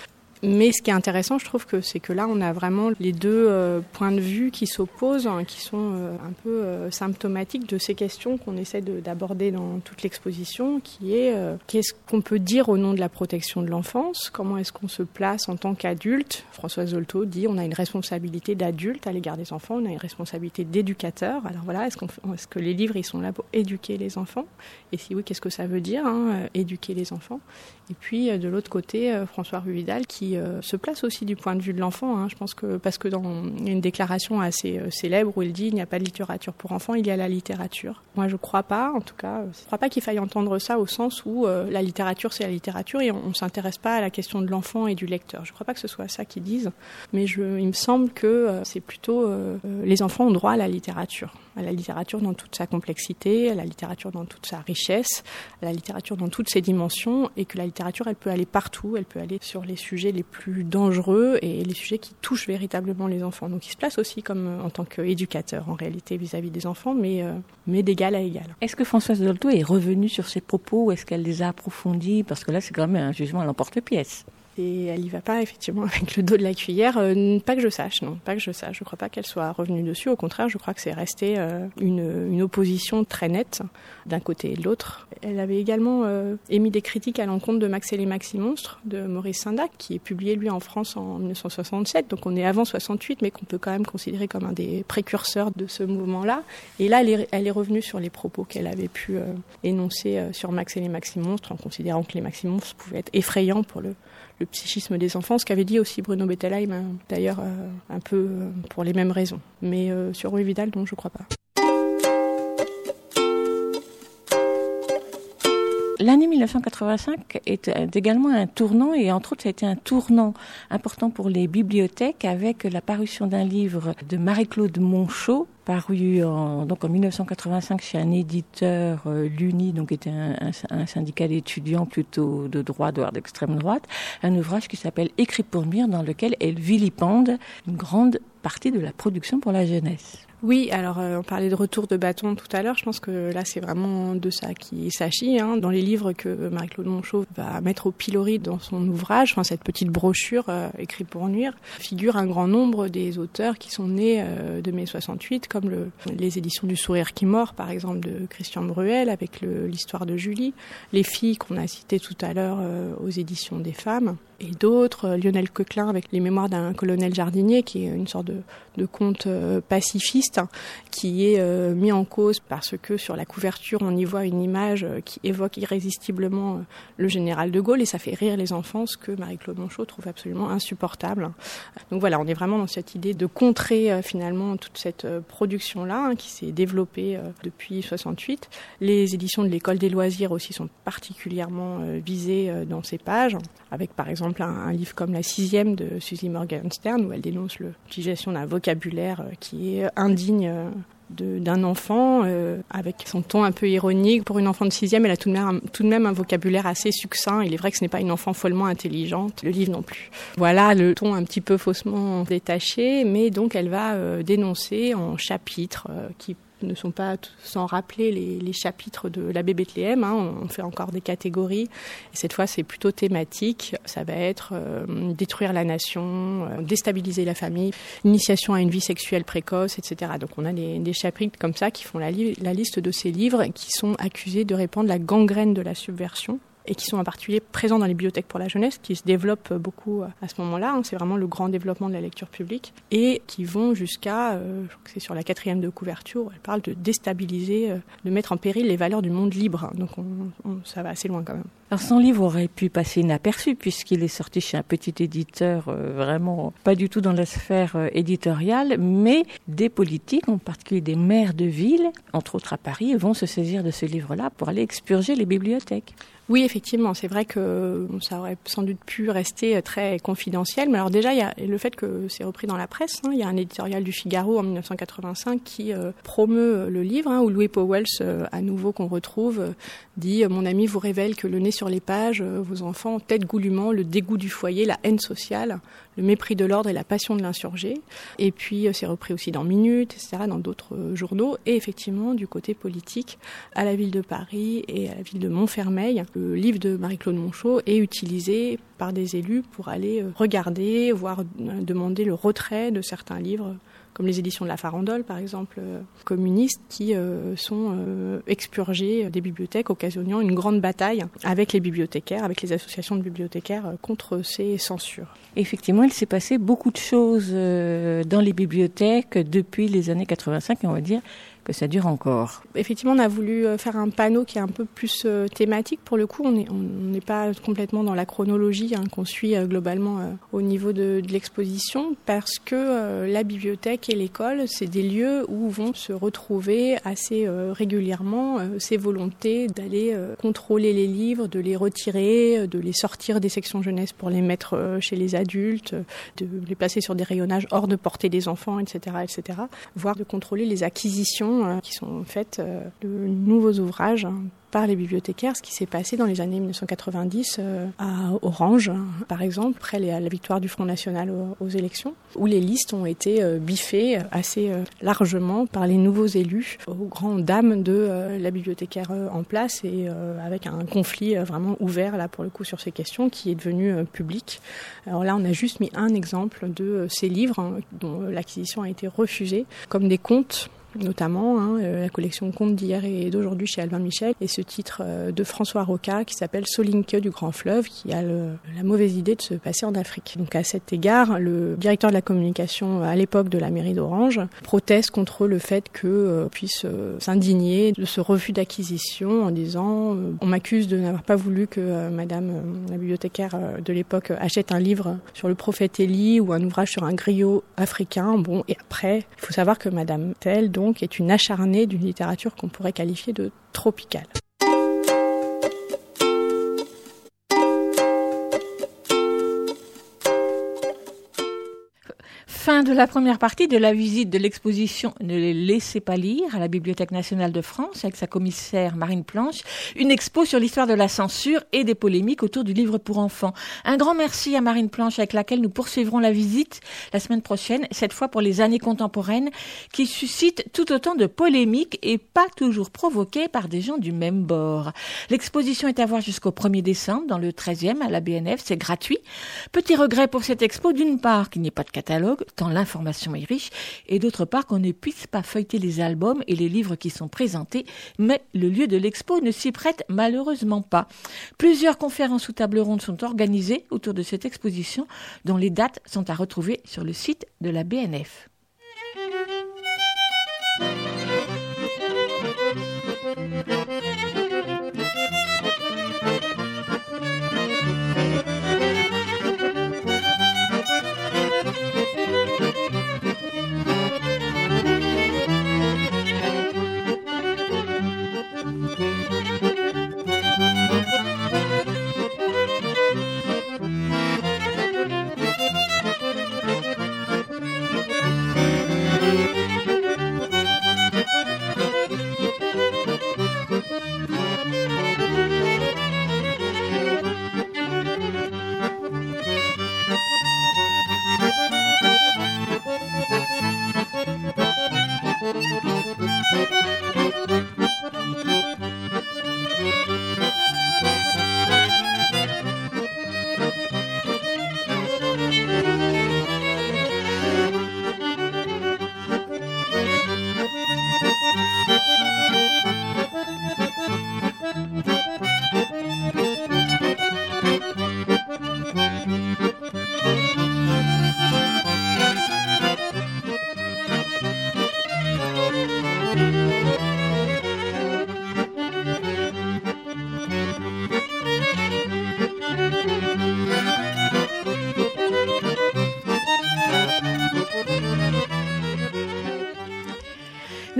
Mais ce qui est intéressant, je trouve que c'est que là, on a vraiment les deux euh, points de vue qui s'opposent, hein, qui sont euh, un peu euh, symptomatiques de ces questions qu'on essaie d'aborder dans toute l'exposition, qui est qu'est-ce qu'on peut dire au nom de la protection de l'enfance? Comment est-ce qu'on se place en tant qu'adulte? Françoise Zolto dit on a une responsabilité d'adulte à l'égard des enfants, on a une responsabilité d'éducateur. Alors voilà, est-ce, est que les livres ils sont là pour éduquer les enfants? Et si oui, qu'est-ce que ça veut dire hein, éduquer les enfants? Et puis de l'autre côté, François Ruvidal qui euh, se place aussi du point de vue de l'enfant. Hein. Je pense que parce que dans une déclaration assez euh, célèbre où il dit il n'y a pas de littérature pour enfants, il y a la littérature. Moi, je crois pas, en tout cas, je crois pas qu'il faille entendre ça au sens où euh, la littérature c'est la littérature et on, ne s'intéresse pas à la question de l'enfant et du lecteur. Je crois pas que ce soit ça qu'ils disent, mais il me semble que c'est plutôt les enfants ont droit à la littérature à la littérature dans toute sa complexité, à la littérature dans toute sa richesse, à la littérature dans toutes ses dimensions, et que la littérature, elle peut aller partout, elle peut aller sur les sujets les plus dangereux et les sujets qui touchent véritablement les enfants. Donc il se place aussi comme euh, en tant qu'éducateur en réalité vis-à-vis des enfants, mais, euh, mais d'égal à égal. Est-ce que Françoise Dolto est revenue sur ses propos ou est-ce qu'elle les a approfondis? Parce que là, c'est quand même un jugement à l'emporte-pièce. Et elle y va pas effectivement avec le dos de la cuillère, euh, pas que je sache, non, pas que je sache. Je crois pas qu'elle soit revenue dessus. Au contraire, je crois que c'est resté euh, une, une, opposition très nette d'un côté et de l'autre. Elle avait également euh, émis des critiques à l'encontre de Max et les Maxi Monstres de Maurice Sindac, qui est publié lui en France en 1967, donc on est avant 68, mais qu'on peut quand même considérer comme un des précurseurs de ce mouvement-là. Et là, elle est, elle est revenue sur les propos qu'elle avait pu énoncer sur Max et les Maxi Monstres, en considérant que les Maxi Monstres pouvaient être effrayants pour le le psychisme des enfants, ce qu'avait dit aussi Bruno Bettelheim, hein, d'ailleurs euh, un peu euh, pour les mêmes raisons. Mais euh, sur Rue Vidal, non, je crois pas. L'année 1985 est également un tournant et entre autres ça a été un tournant important pour les bibliothèques avec la parution d'un livre de Marie-Claude Monchot paru en, donc en 1985 chez un éditeur, euh, l'UNI, donc était un, un, syndicat d'étudiants plutôt de droite, voire d'extrême droite, un ouvrage qui s'appelle Écrit pour mire, dans lequel elle vilipende une grande partie de la production pour la jeunesse. Oui, alors euh, on parlait de retour de bâton tout à l'heure. Je pense que là, c'est vraiment de ça qui s'agit. Hein. Dans les livres que Marie-Claude Monchot va mettre au pilori dans son ouvrage, cette petite brochure euh, écrite pour nuire, figure un grand nombre des auteurs qui sont nés euh, de mai 68, comme le, les éditions du Sourire qui mord, par exemple, de Christian Bruel, avec l'histoire de Julie, les filles qu'on a citées tout à l'heure aux éditions des femmes et d'autres, euh, Lionel Coquelin avec les mémoires d'un colonel jardinier, qui est une sorte de, conte euh, pacifiste, qui est euh, mis en cause parce que sur la couverture, on y voit une image qui évoque irrésistiblement le général de Gaulle, et ça fait rire les enfants, ce que Marie-Claude Monchot trouve absolument insupportable. Donc voilà, on est vraiment dans cette idée de contrer finalement toute cette production-là, hein, qui s'est développée depuis 68. Les éditions de l'école des loisirs aussi sont particulièrement visées dans ces pages, avec par exemple un, livre comme La sixième de Suzy Morgenstern, où elle dénonce l'utilisation d'un vocabulaire euh, qui est indigne euh, d'un enfant euh, avec son ton un peu ironique. Pour une enfant de sixième, elle a tout de, même tout de même un vocabulaire assez succinct. Il est vrai que ce n'est pas une enfant follement intelligente, le livre non plus. Voilà le ton un petit peu faussement détaché, mais donc elle va dénoncer en chapitres qui ne sont pas sans rappeler les, chapitres de l'abbé Bethléem. Hein. On fait encore des catégories. Et cette fois, c'est plutôt thématique. Ça va être euh, détruire la nation, euh, déstabiliser la famille, initiation à une vie sexuelle précoce, etc. Donc on a des, chapitres comme ça qui font la liste de ces livres qui sont accusés de répandre la gangrène de la subversion et qui sont en particulier présents dans les bibliothèques pour la jeunesse, qui se développent beaucoup à ce moment-là. Hein, c'est vraiment le grand développement de la lecture publique et qui vont jusqu'à, euh, je crois que c'est sur la quatrième de couverture, elle parle de déstabiliser, euh, de mettre en péril les valeurs du monde libre. Donc on, on, ça va assez loin quand même. Alors son livre aurait pu passer inaperçu puisqu'il est sorti chez un petit éditeur euh, vraiment pas du tout dans la sphère euh, éditoriale, mais des politiques, en particulier des maires de ville, entre autres à Paris, vont se saisir de ce livre-là pour aller expurger les bibliothèques. Oui, effectivement, c'est vrai que ça aurait sans doute pu rester très confidentiel. Mais alors déjà, il y a le fait que c'est repris dans la presse. Hein, il y a un éditorial du Figaro en 1985 qui euh, promeut le livre, hein, où Louis Powells, euh, à nouveau qu'on retrouve, euh, dit Mon ami vous révèle que le nez sur les pages, vos enfants, tête goulûment, le dégoût du foyer, la haine sociale, le mépris de l'ordre et la passion de l'insurgé. Et puis c'est repris aussi dans Minutes, etc., dans d'autres journaux. Et effectivement, du côté politique, à la ville de Paris et à la ville de Montfermeil, le livre de Marie-Claude Monchot est utilisé par des élus pour aller regarder, voire demander le retrait de certains livres comme les éditions de la Farandole, par exemple, euh, communistes, qui euh, sont euh, expurgées des bibliothèques, occasionnant une grande bataille avec les bibliothécaires, avec les associations de bibliothécaires contre ces censures. Effectivement, il s'est passé beaucoup de choses dans les bibliothèques depuis les années 85, et on va dire que ça dure encore. Effectivement, on a voulu faire un panneau qui est un peu plus euh, thématique. Pour le coup, on n'est pas complètement dans la chronologie hein, qu'on suit euh, globalement euh, au niveau de, l'exposition, parce que euh, la bibliothèque et l'école, c'est des lieux où vont se retrouver assez euh, régulièrement ces volontés d'aller contrôler les livres, de les retirer, de les sortir des sections jeunesse pour les mettre chez les adultes, de les placer sur des rayonnages hors de portée des enfants, etc., etc., voire de contrôler les acquisitions qui sont faites de nouveaux ouvrages par les bibliothécaires, ce qui s'est passé dans les années 1990 euh, à Orange, par exemple, après la victoire du Front National aux, élections, où les listes ont été euh, biffées assez euh, largement par les nouveaux élus aux grandes dames de euh, la bibliothécaire euh, en place et euh, avec un conflit euh, vraiment ouvert là pour le coup sur ces questions qui est devenu euh, public. Alors là, on a juste mis un exemple de euh, ces livres hein, dont l'acquisition a été refusée, comme des contes notamment hein, euh, la collection Contes d'hier et d'aujourd'hui chez Albin Michel et ce titre euh, de François Roca qui s'appelle Solinke du Grand Fleuve qui a la mauvaise idée de se passer en Afrique. Donc à cet égard, le directeur de la communication à l'époque de la mairie d'Orange proteste contre le fait que euh, puisse euh, s'indigner de ce refus d'acquisition en disant euh, on m'accuse de n'avoir pas voulu que euh, madame euh, la bibliothécaire euh, de l'époque achète un livre sur le prophète Élie ou un ouvrage sur un griot africain. Bon et après, il faut savoir que madame Tell est une acharnée d'une littérature qu'on pourrait qualifier de tropicale. Fin de la première partie de la visite de l'exposition Ne les laissez pas lire à la Bibliothèque nationale de France avec sa commissaire Marine Planche, une expo sur l'histoire de la censure et des polémiques autour du livre pour enfants. Un grand merci à Marine Planche avec laquelle nous poursuivrons la visite la semaine prochaine, cette fois pour les années contemporaines qui suscitent tout autant de polémiques et pas toujours provoquées par des gens du même bord. L'exposition est à voir jusqu'au 1er décembre dans le 13e à la BNF, c'est gratuit. Petit regret pour cette expo d'une part qu'il n'y ait pas de catalogue, tant l'information est riche, et d'autre part qu'on ne puisse pas feuilleter les albums et les livres qui sont présentés, mais le lieu de l'expo ne s'y prête malheureusement pas. Plusieurs conférences ou tables rondes sont organisées autour de cette exposition, dont les dates sont à retrouver sur le site de la BNF.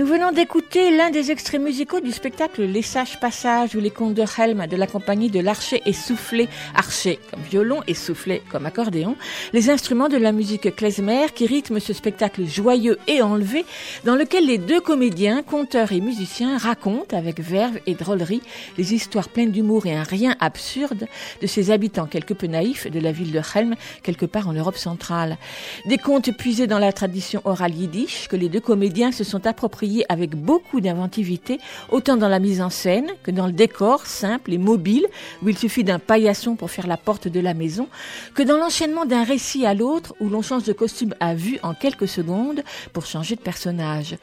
Nous venons d'écouter l'un des extraits musicaux du spectacle Les Sages Passages ou les Contes de Helm de la compagnie de l'archer et soufflé, archer comme violon et soufflé comme accordéon, les instruments de la musique klezmer qui rythment ce spectacle joyeux et enlevé dans lequel les deux comédiens, conteurs et musiciens racontent avec verve et drôlerie les histoires pleines d'humour et un rien absurde de ces habitants quelque peu naïfs de la ville de Helm, quelque part en Europe centrale. Des contes puisés dans la tradition orale yiddish que les deux comédiens se sont appropriés avec beaucoup d'inventivité, autant dans la mise en scène que dans le décor simple et mobile, où il suffit d'un paillasson pour faire la porte de la maison, que dans l'enchaînement d'un récit à l'autre, où l'on change de costume à vue en quelques secondes pour changer de personnage.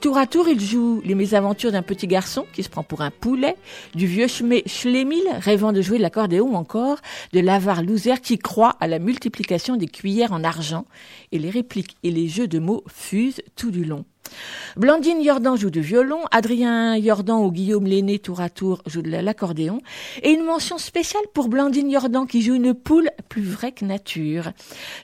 Tour à tour, il joue les mésaventures d'un petit garçon qui se prend pour un poulet, du vieux Schlemil rêvant de jouer de l'accordéon encore de l'avare loser qui croit à la multiplication des cuillères en argent, et les répliques et les jeux de mots fusent tout du long. Blandine Jordan joue du violon, Adrien Jordan ou Guillaume Lenné tour à tour joue de l'accordéon, et une mention spéciale pour Blandine Jordan qui joue une poule plus vraie que nature.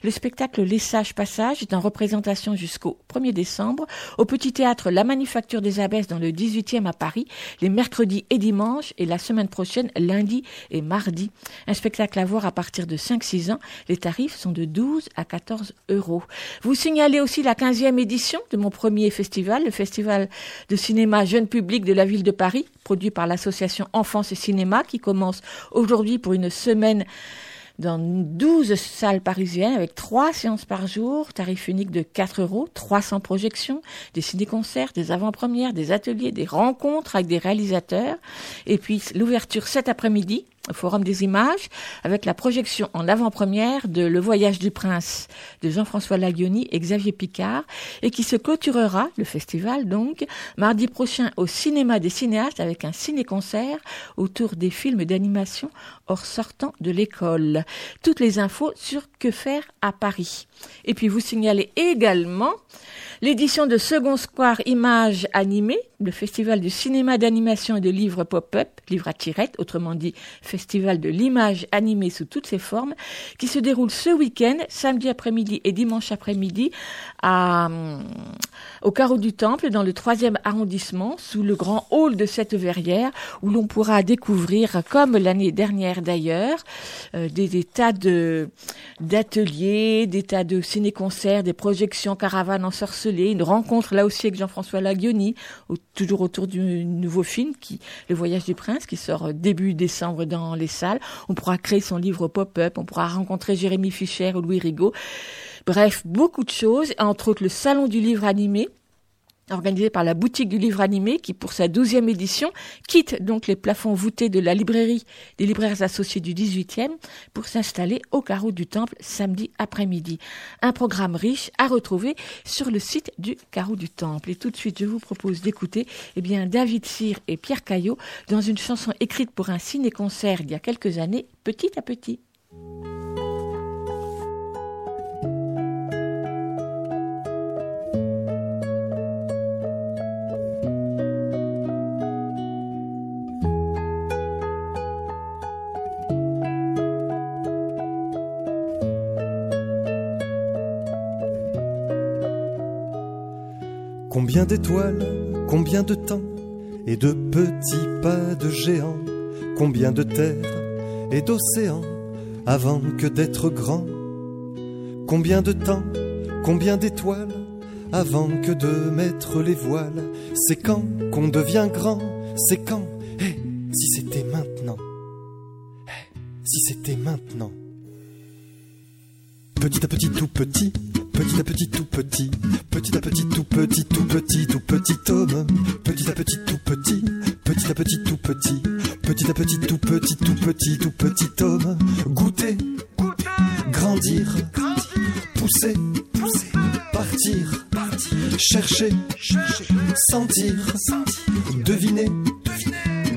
Le spectacle Les Sages Passages est en représentation jusqu'au 1er décembre au Petit Théâtre La Manufacture des Abbesses dans le 18e à Paris, les mercredis et dimanches, et la semaine prochaine, lundi et mardi. Un spectacle à voir à partir de 5-6 ans. Les tarifs sont de 12 à 14 euros. Vous signalez aussi la 15e édition de mon premier festival, le festival de cinéma jeune public de la ville de Paris, produit par l'association Enfance et Cinéma, qui commence aujourd'hui pour une semaine dans 12 salles parisiennes avec trois séances par jour, tarif unique de 4 euros, 300 projections, des ciné-concerts, des avant-premières, des ateliers, des rencontres avec des réalisateurs. Et puis l'ouverture cet après-midi Forum des images avec la projection en avant-première de Le Voyage du Prince de Jean-François Lagioni et Xavier Picard et qui se clôturera, le festival donc, mardi prochain au Cinéma des cinéastes avec un ciné-concert autour des films d'animation hors sortant de l'école. Toutes les infos sur Que faire à Paris. Et puis vous signalez également L'édition de Second Square Images Animées, le festival du cinéma d'animation et de livres pop-up, livres à tirette, autrement dit festival de l'image animée sous toutes ses formes, qui se déroule ce week-end, samedi après-midi et dimanche après-midi, à, au carreau du Temple, dans le troisième arrondissement, sous le grand hall de cette verrière, où l'on pourra découvrir, comme l'année dernière d'ailleurs, euh, des, des, tas de d'ateliers, des tas de ciné-concerts, des projections caravanes ensorcelées, une rencontre là aussi avec Jean-François Lagioni, toujours autour du nouveau film, qui, Le Voyage du Prince, qui sort début décembre dans les salles. On pourra créer son livre pop-up, on pourra rencontrer Jérémy Fischer ou Louis Rigaud. Bref, beaucoup de choses, entre autres le Salon du livre animé, organisé par la boutique du livre animé qui, pour sa douzième édition, quitte donc les plafonds voûtés de la librairie des libraires associés du 18e pour s'installer au carreau du Temple samedi après-midi. Un programme riche à retrouver sur le site du carreau du Temple. Et tout de suite, je vous propose d'écouter eh bien, David Cyr et Pierre Caillot dans une chanson écrite pour un ciné-concert il y a quelques années, Petit à Petit. Combien d'étoiles, combien de temps et de petits pas de géants, combien de terres et d'océans avant que d'être grand Combien de temps, combien d'étoiles avant que de mettre les voiles. C'est quand qu'on devient grand C'est quand Eh, si c'était maintenant Eh, si c'était maintenant. Petit à petit, tout petit, petit à petit, tout petit, petit à petit, tout petit, tout petit, tout petit homme, petit à petit, tout petit, petit à petit, tout petit, petit à petit, tout petit, tout petit, tout petit homme, goûter, grandir, pousser, partir, chercher, sentir, deviner,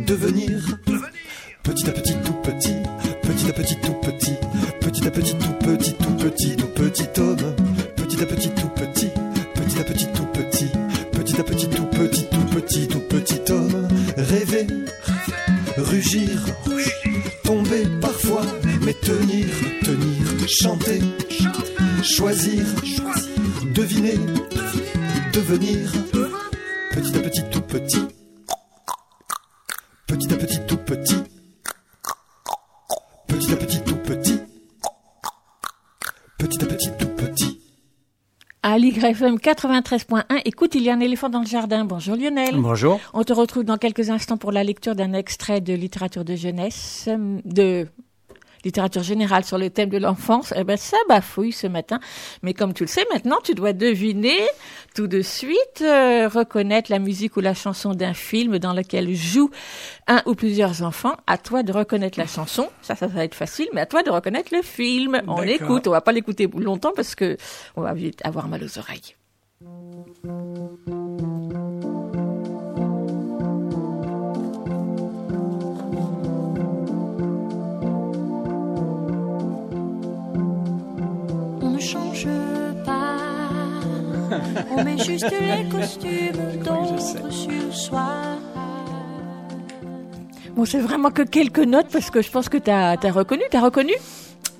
devenir, petit à petit, tout petit, petit à petit, tout petit, petit Petit à petit, tout petit, tout petit, tout petit homme. Petit à petit, tout petit, petit à petit, tout petit. Petit à petit, tout petit, tout petit, tout petit homme. Rêver, rugir, tomber parfois, mais tenir, tenir, chanter, choisir, deviner, devenir. Petit à petit, tout petit. Petit à petit, tout À l'YFM 93.1, écoute, il y a un éléphant dans le jardin. Bonjour Lionel. Bonjour. On te retrouve dans quelques instants pour la lecture d'un extrait de littérature de jeunesse, euh, de littérature générale sur le thème de l'enfance. Eh ben, ça bafouille ce matin. Mais comme tu le sais, maintenant, tu dois deviner tout de suite, euh, reconnaître la musique ou la chanson d'un film dans lequel joue un ou plusieurs enfants. À toi de reconnaître la chanson. Ça, ça va être facile, mais à toi de reconnaître le film. On l'écoute. On va pas l'écouter longtemps parce que on va vite avoir mal aux oreilles. Juste les costumes d'autres sur soi. Bon, c'est vraiment que quelques notes parce que je pense que t'as as reconnu. T'as reconnu?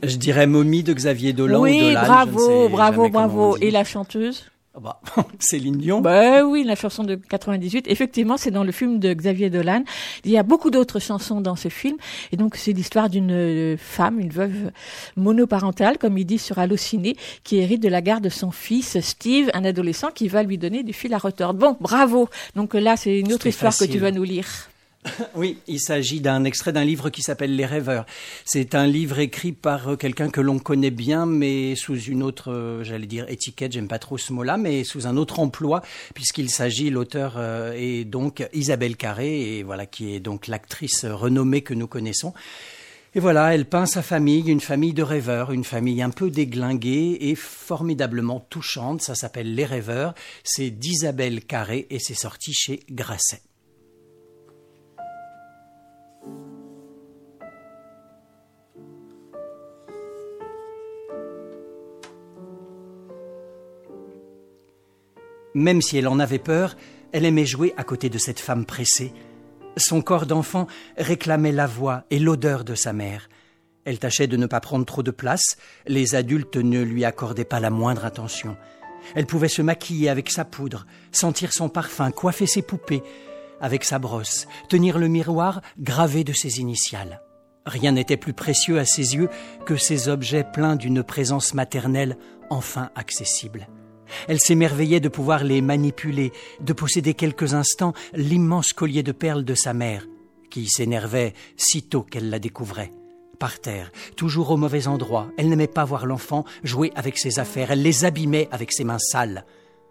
Je dirais Momie de Xavier Dolan Oui, ou Dolan. je ne bravo, sais bravo, bravo. Et la chanteuse? Bah, Céline Dion. Ben oui, la chanson de 98. Effectivement, c'est dans le film de Xavier Dolan. Il y a beaucoup d'autres chansons dans ce film. Et donc, c'est l'histoire d'une euh, femme, une veuve monoparentale, comme il dit sur Allociné, qui hérite de la garde de son fils Steve, un adolescent qui va lui donner du fil à retordre. Bon, bravo. Donc là, c'est une autre histoire que tu vas nous lire. Oui, il s'agit d'un extrait d'un livre qui s'appelle Les rêveurs. C'est un livre écrit par euh, quelqu'un que l'on connaît bien, mais sous une autre, euh, j'allais dire étiquette, j'aime pas trop ce mot-là, mais sous un autre emploi, puisqu'il s'agit, l'auteur euh, est donc Isabelle Carré, et voilà, qui est donc l'actrice renommée que nous connaissons. Et voilà, elle peint sa famille, une famille de rêveurs, une famille un peu déglinguée et formidablement touchante. Ça s'appelle Les rêveurs. C'est d'Isabelle Carré et c'est sorti chez Grasset. Même si elle en avait peur, elle aimait jouer à côté de cette femme pressée. Son corps d'enfant réclamait la voix et l'odeur de sa mère. Elle tâchait de ne pas prendre trop de place, les adultes ne lui accordaient pas la moindre attention. Elle pouvait se maquiller avec sa poudre, sentir son parfum, coiffer ses poupées avec sa brosse, tenir le miroir gravé de ses initiales. Rien n'était plus précieux à ses yeux que ces objets pleins d'une présence maternelle enfin accessible. Elle s'émerveillait de pouvoir les manipuler, de posséder quelques instants l'immense collier de perles de sa mère, qui s'énervait sitôt qu'elle la découvrait. Par terre, toujours au mauvais endroit, elle n'aimait pas voir l'enfant jouer avec ses affaires, elle les abîmait avec ses mains sales.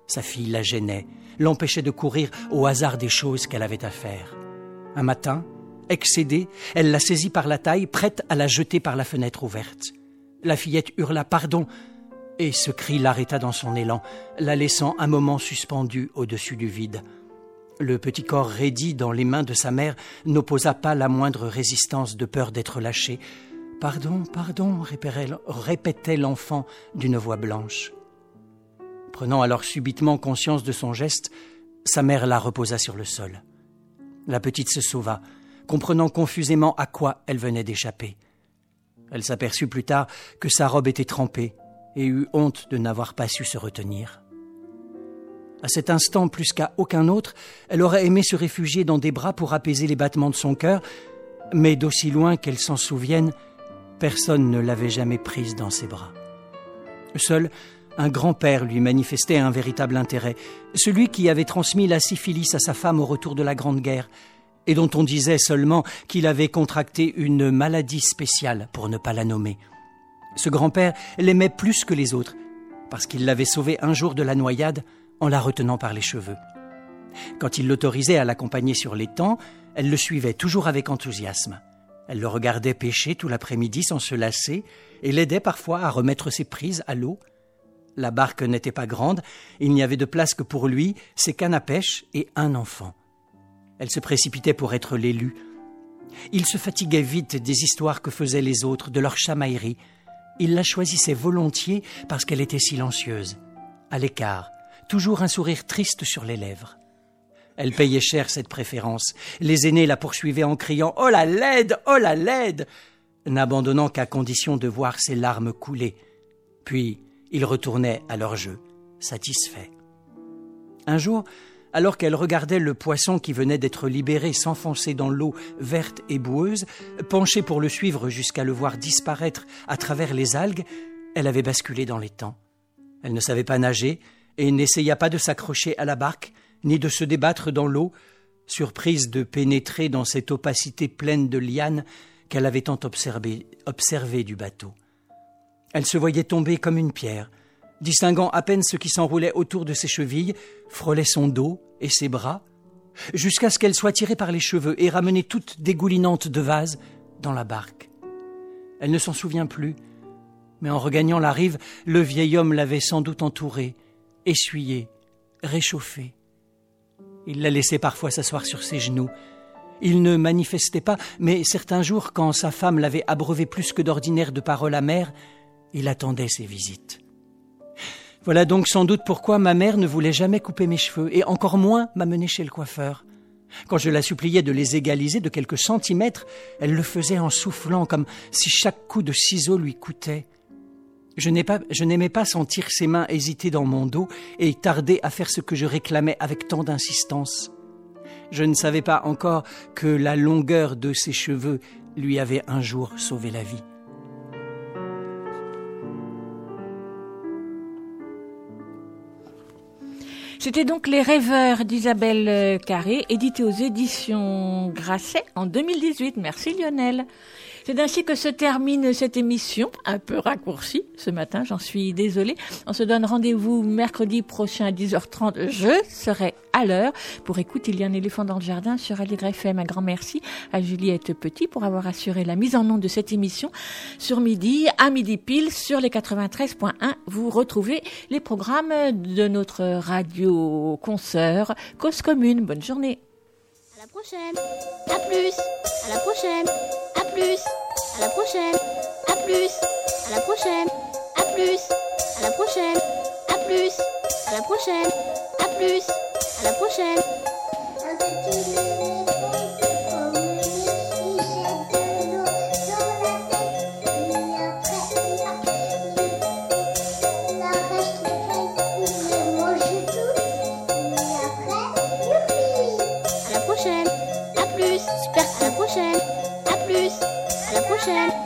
Sa fille la gênait, l'empêchait de courir au hasard des choses qu'elle avait à faire. Un matin, excédée, elle la saisit par la taille, prête à la jeter par la fenêtre ouverte. La fillette hurla Pardon, et ce cri l'arrêta dans son élan, la laissant un moment suspendue au-dessus du vide. Le petit corps raidi dans les mains de sa mère n'opposa pas la moindre résistance de peur d'être lâché. Pardon, pardon, répétait l'enfant d'une voix blanche. Prenant alors subitement conscience de son geste, sa mère la reposa sur le sol. La petite se sauva, comprenant confusément à quoi elle venait d'échapper. Elle s'aperçut plus tard que sa robe était trempée et eut honte de n'avoir pas su se retenir. À cet instant, plus qu'à aucun autre, elle aurait aimé se réfugier dans des bras pour apaiser les battements de son cœur, mais d'aussi loin qu'elle s'en souvienne, personne ne l'avait jamais prise dans ses bras. Seul, un grand-père lui manifestait un véritable intérêt, celui qui avait transmis la syphilis à sa femme au retour de la Grande Guerre, et dont on disait seulement qu'il avait contracté une maladie spéciale, pour ne pas la nommer. Ce grand-père l'aimait plus que les autres, parce qu'il l'avait sauvée un jour de la noyade en la retenant par les cheveux. Quand il l'autorisait à l'accompagner sur l'étang, elle le suivait toujours avec enthousiasme. Elle le regardait pêcher tout l'après-midi sans se lasser et l'aidait parfois à remettre ses prises à l'eau. La barque n'était pas grande, il n'y avait de place que pour lui, ses cannes à pêche et un enfant. Elle se précipitait pour être l'élu. Il se fatiguait vite des histoires que faisaient les autres, de leurs chamailleries. Il la choisissait volontiers parce qu'elle était silencieuse, à l'écart, toujours un sourire triste sur les lèvres. Elle payait cher cette préférence. Les aînés la poursuivaient en criant Oh la laide Oh la laide n'abandonnant qu'à condition de voir ses larmes couler. Puis ils retournaient à leur jeu, satisfaits. Un jour, alors qu'elle regardait le poisson qui venait d'être libéré s'enfoncer dans l'eau verte et boueuse, penchée pour le suivre jusqu'à le voir disparaître à travers les algues, elle avait basculé dans temps. Elle ne savait pas nager et n'essaya pas de s'accrocher à la barque, ni de se débattre dans l'eau, surprise de pénétrer dans cette opacité pleine de lianes qu'elle avait tant observé, observé du bateau. Elle se voyait tomber comme une pierre, distinguant à peine ce qui s'enroulait autour de ses chevilles, frôlait son dos et ses bras, jusqu'à ce qu'elle soit tirée par les cheveux et ramenée toute dégoulinante de vase dans la barque. Elle ne s'en souvient plus, mais en regagnant la rive, le vieil homme l'avait sans doute entourée, essuyée, réchauffée. Il la laissait parfois s'asseoir sur ses genoux. Il ne manifestait pas, mais certains jours, quand sa femme l'avait abreuvé plus que d'ordinaire de paroles amères, il attendait ses visites. Voilà donc sans doute pourquoi ma mère ne voulait jamais couper mes cheveux, et encore moins m'amener chez le coiffeur. Quand je la suppliais de les égaliser de quelques centimètres, elle le faisait en soufflant, comme si chaque coup de ciseau lui coûtait. Je n'aimais pas sentir ses mains hésiter dans mon dos et tarder à faire ce que je réclamais avec tant d'insistance. Je ne savais pas encore que la longueur de ses cheveux lui avait un jour sauvé la vie. C'était donc Les Rêveurs d'Isabelle Carré, édité aux éditions Grasset en 2018. Merci Lionel. C'est ainsi que se termine cette émission, un peu raccourcie ce matin, j'en suis désolée. On se donne rendez-vous mercredi prochain à 10h30. Je serai à l'heure pour écouter Il y a un éléphant dans le jardin sur FM. Un grand merci à Juliette Petit pour avoir assuré la mise en nom de cette émission sur midi, à midi pile, sur les 93.1. Vous retrouvez les programmes de notre radio consoeur Cause Commune. Bonne journée. La prochaine. À plus. À la prochaine. À plus. À la prochaine. À plus. À la prochaine. À plus. À la prochaine. À plus. À la prochaine. À plus. À la prochaine. À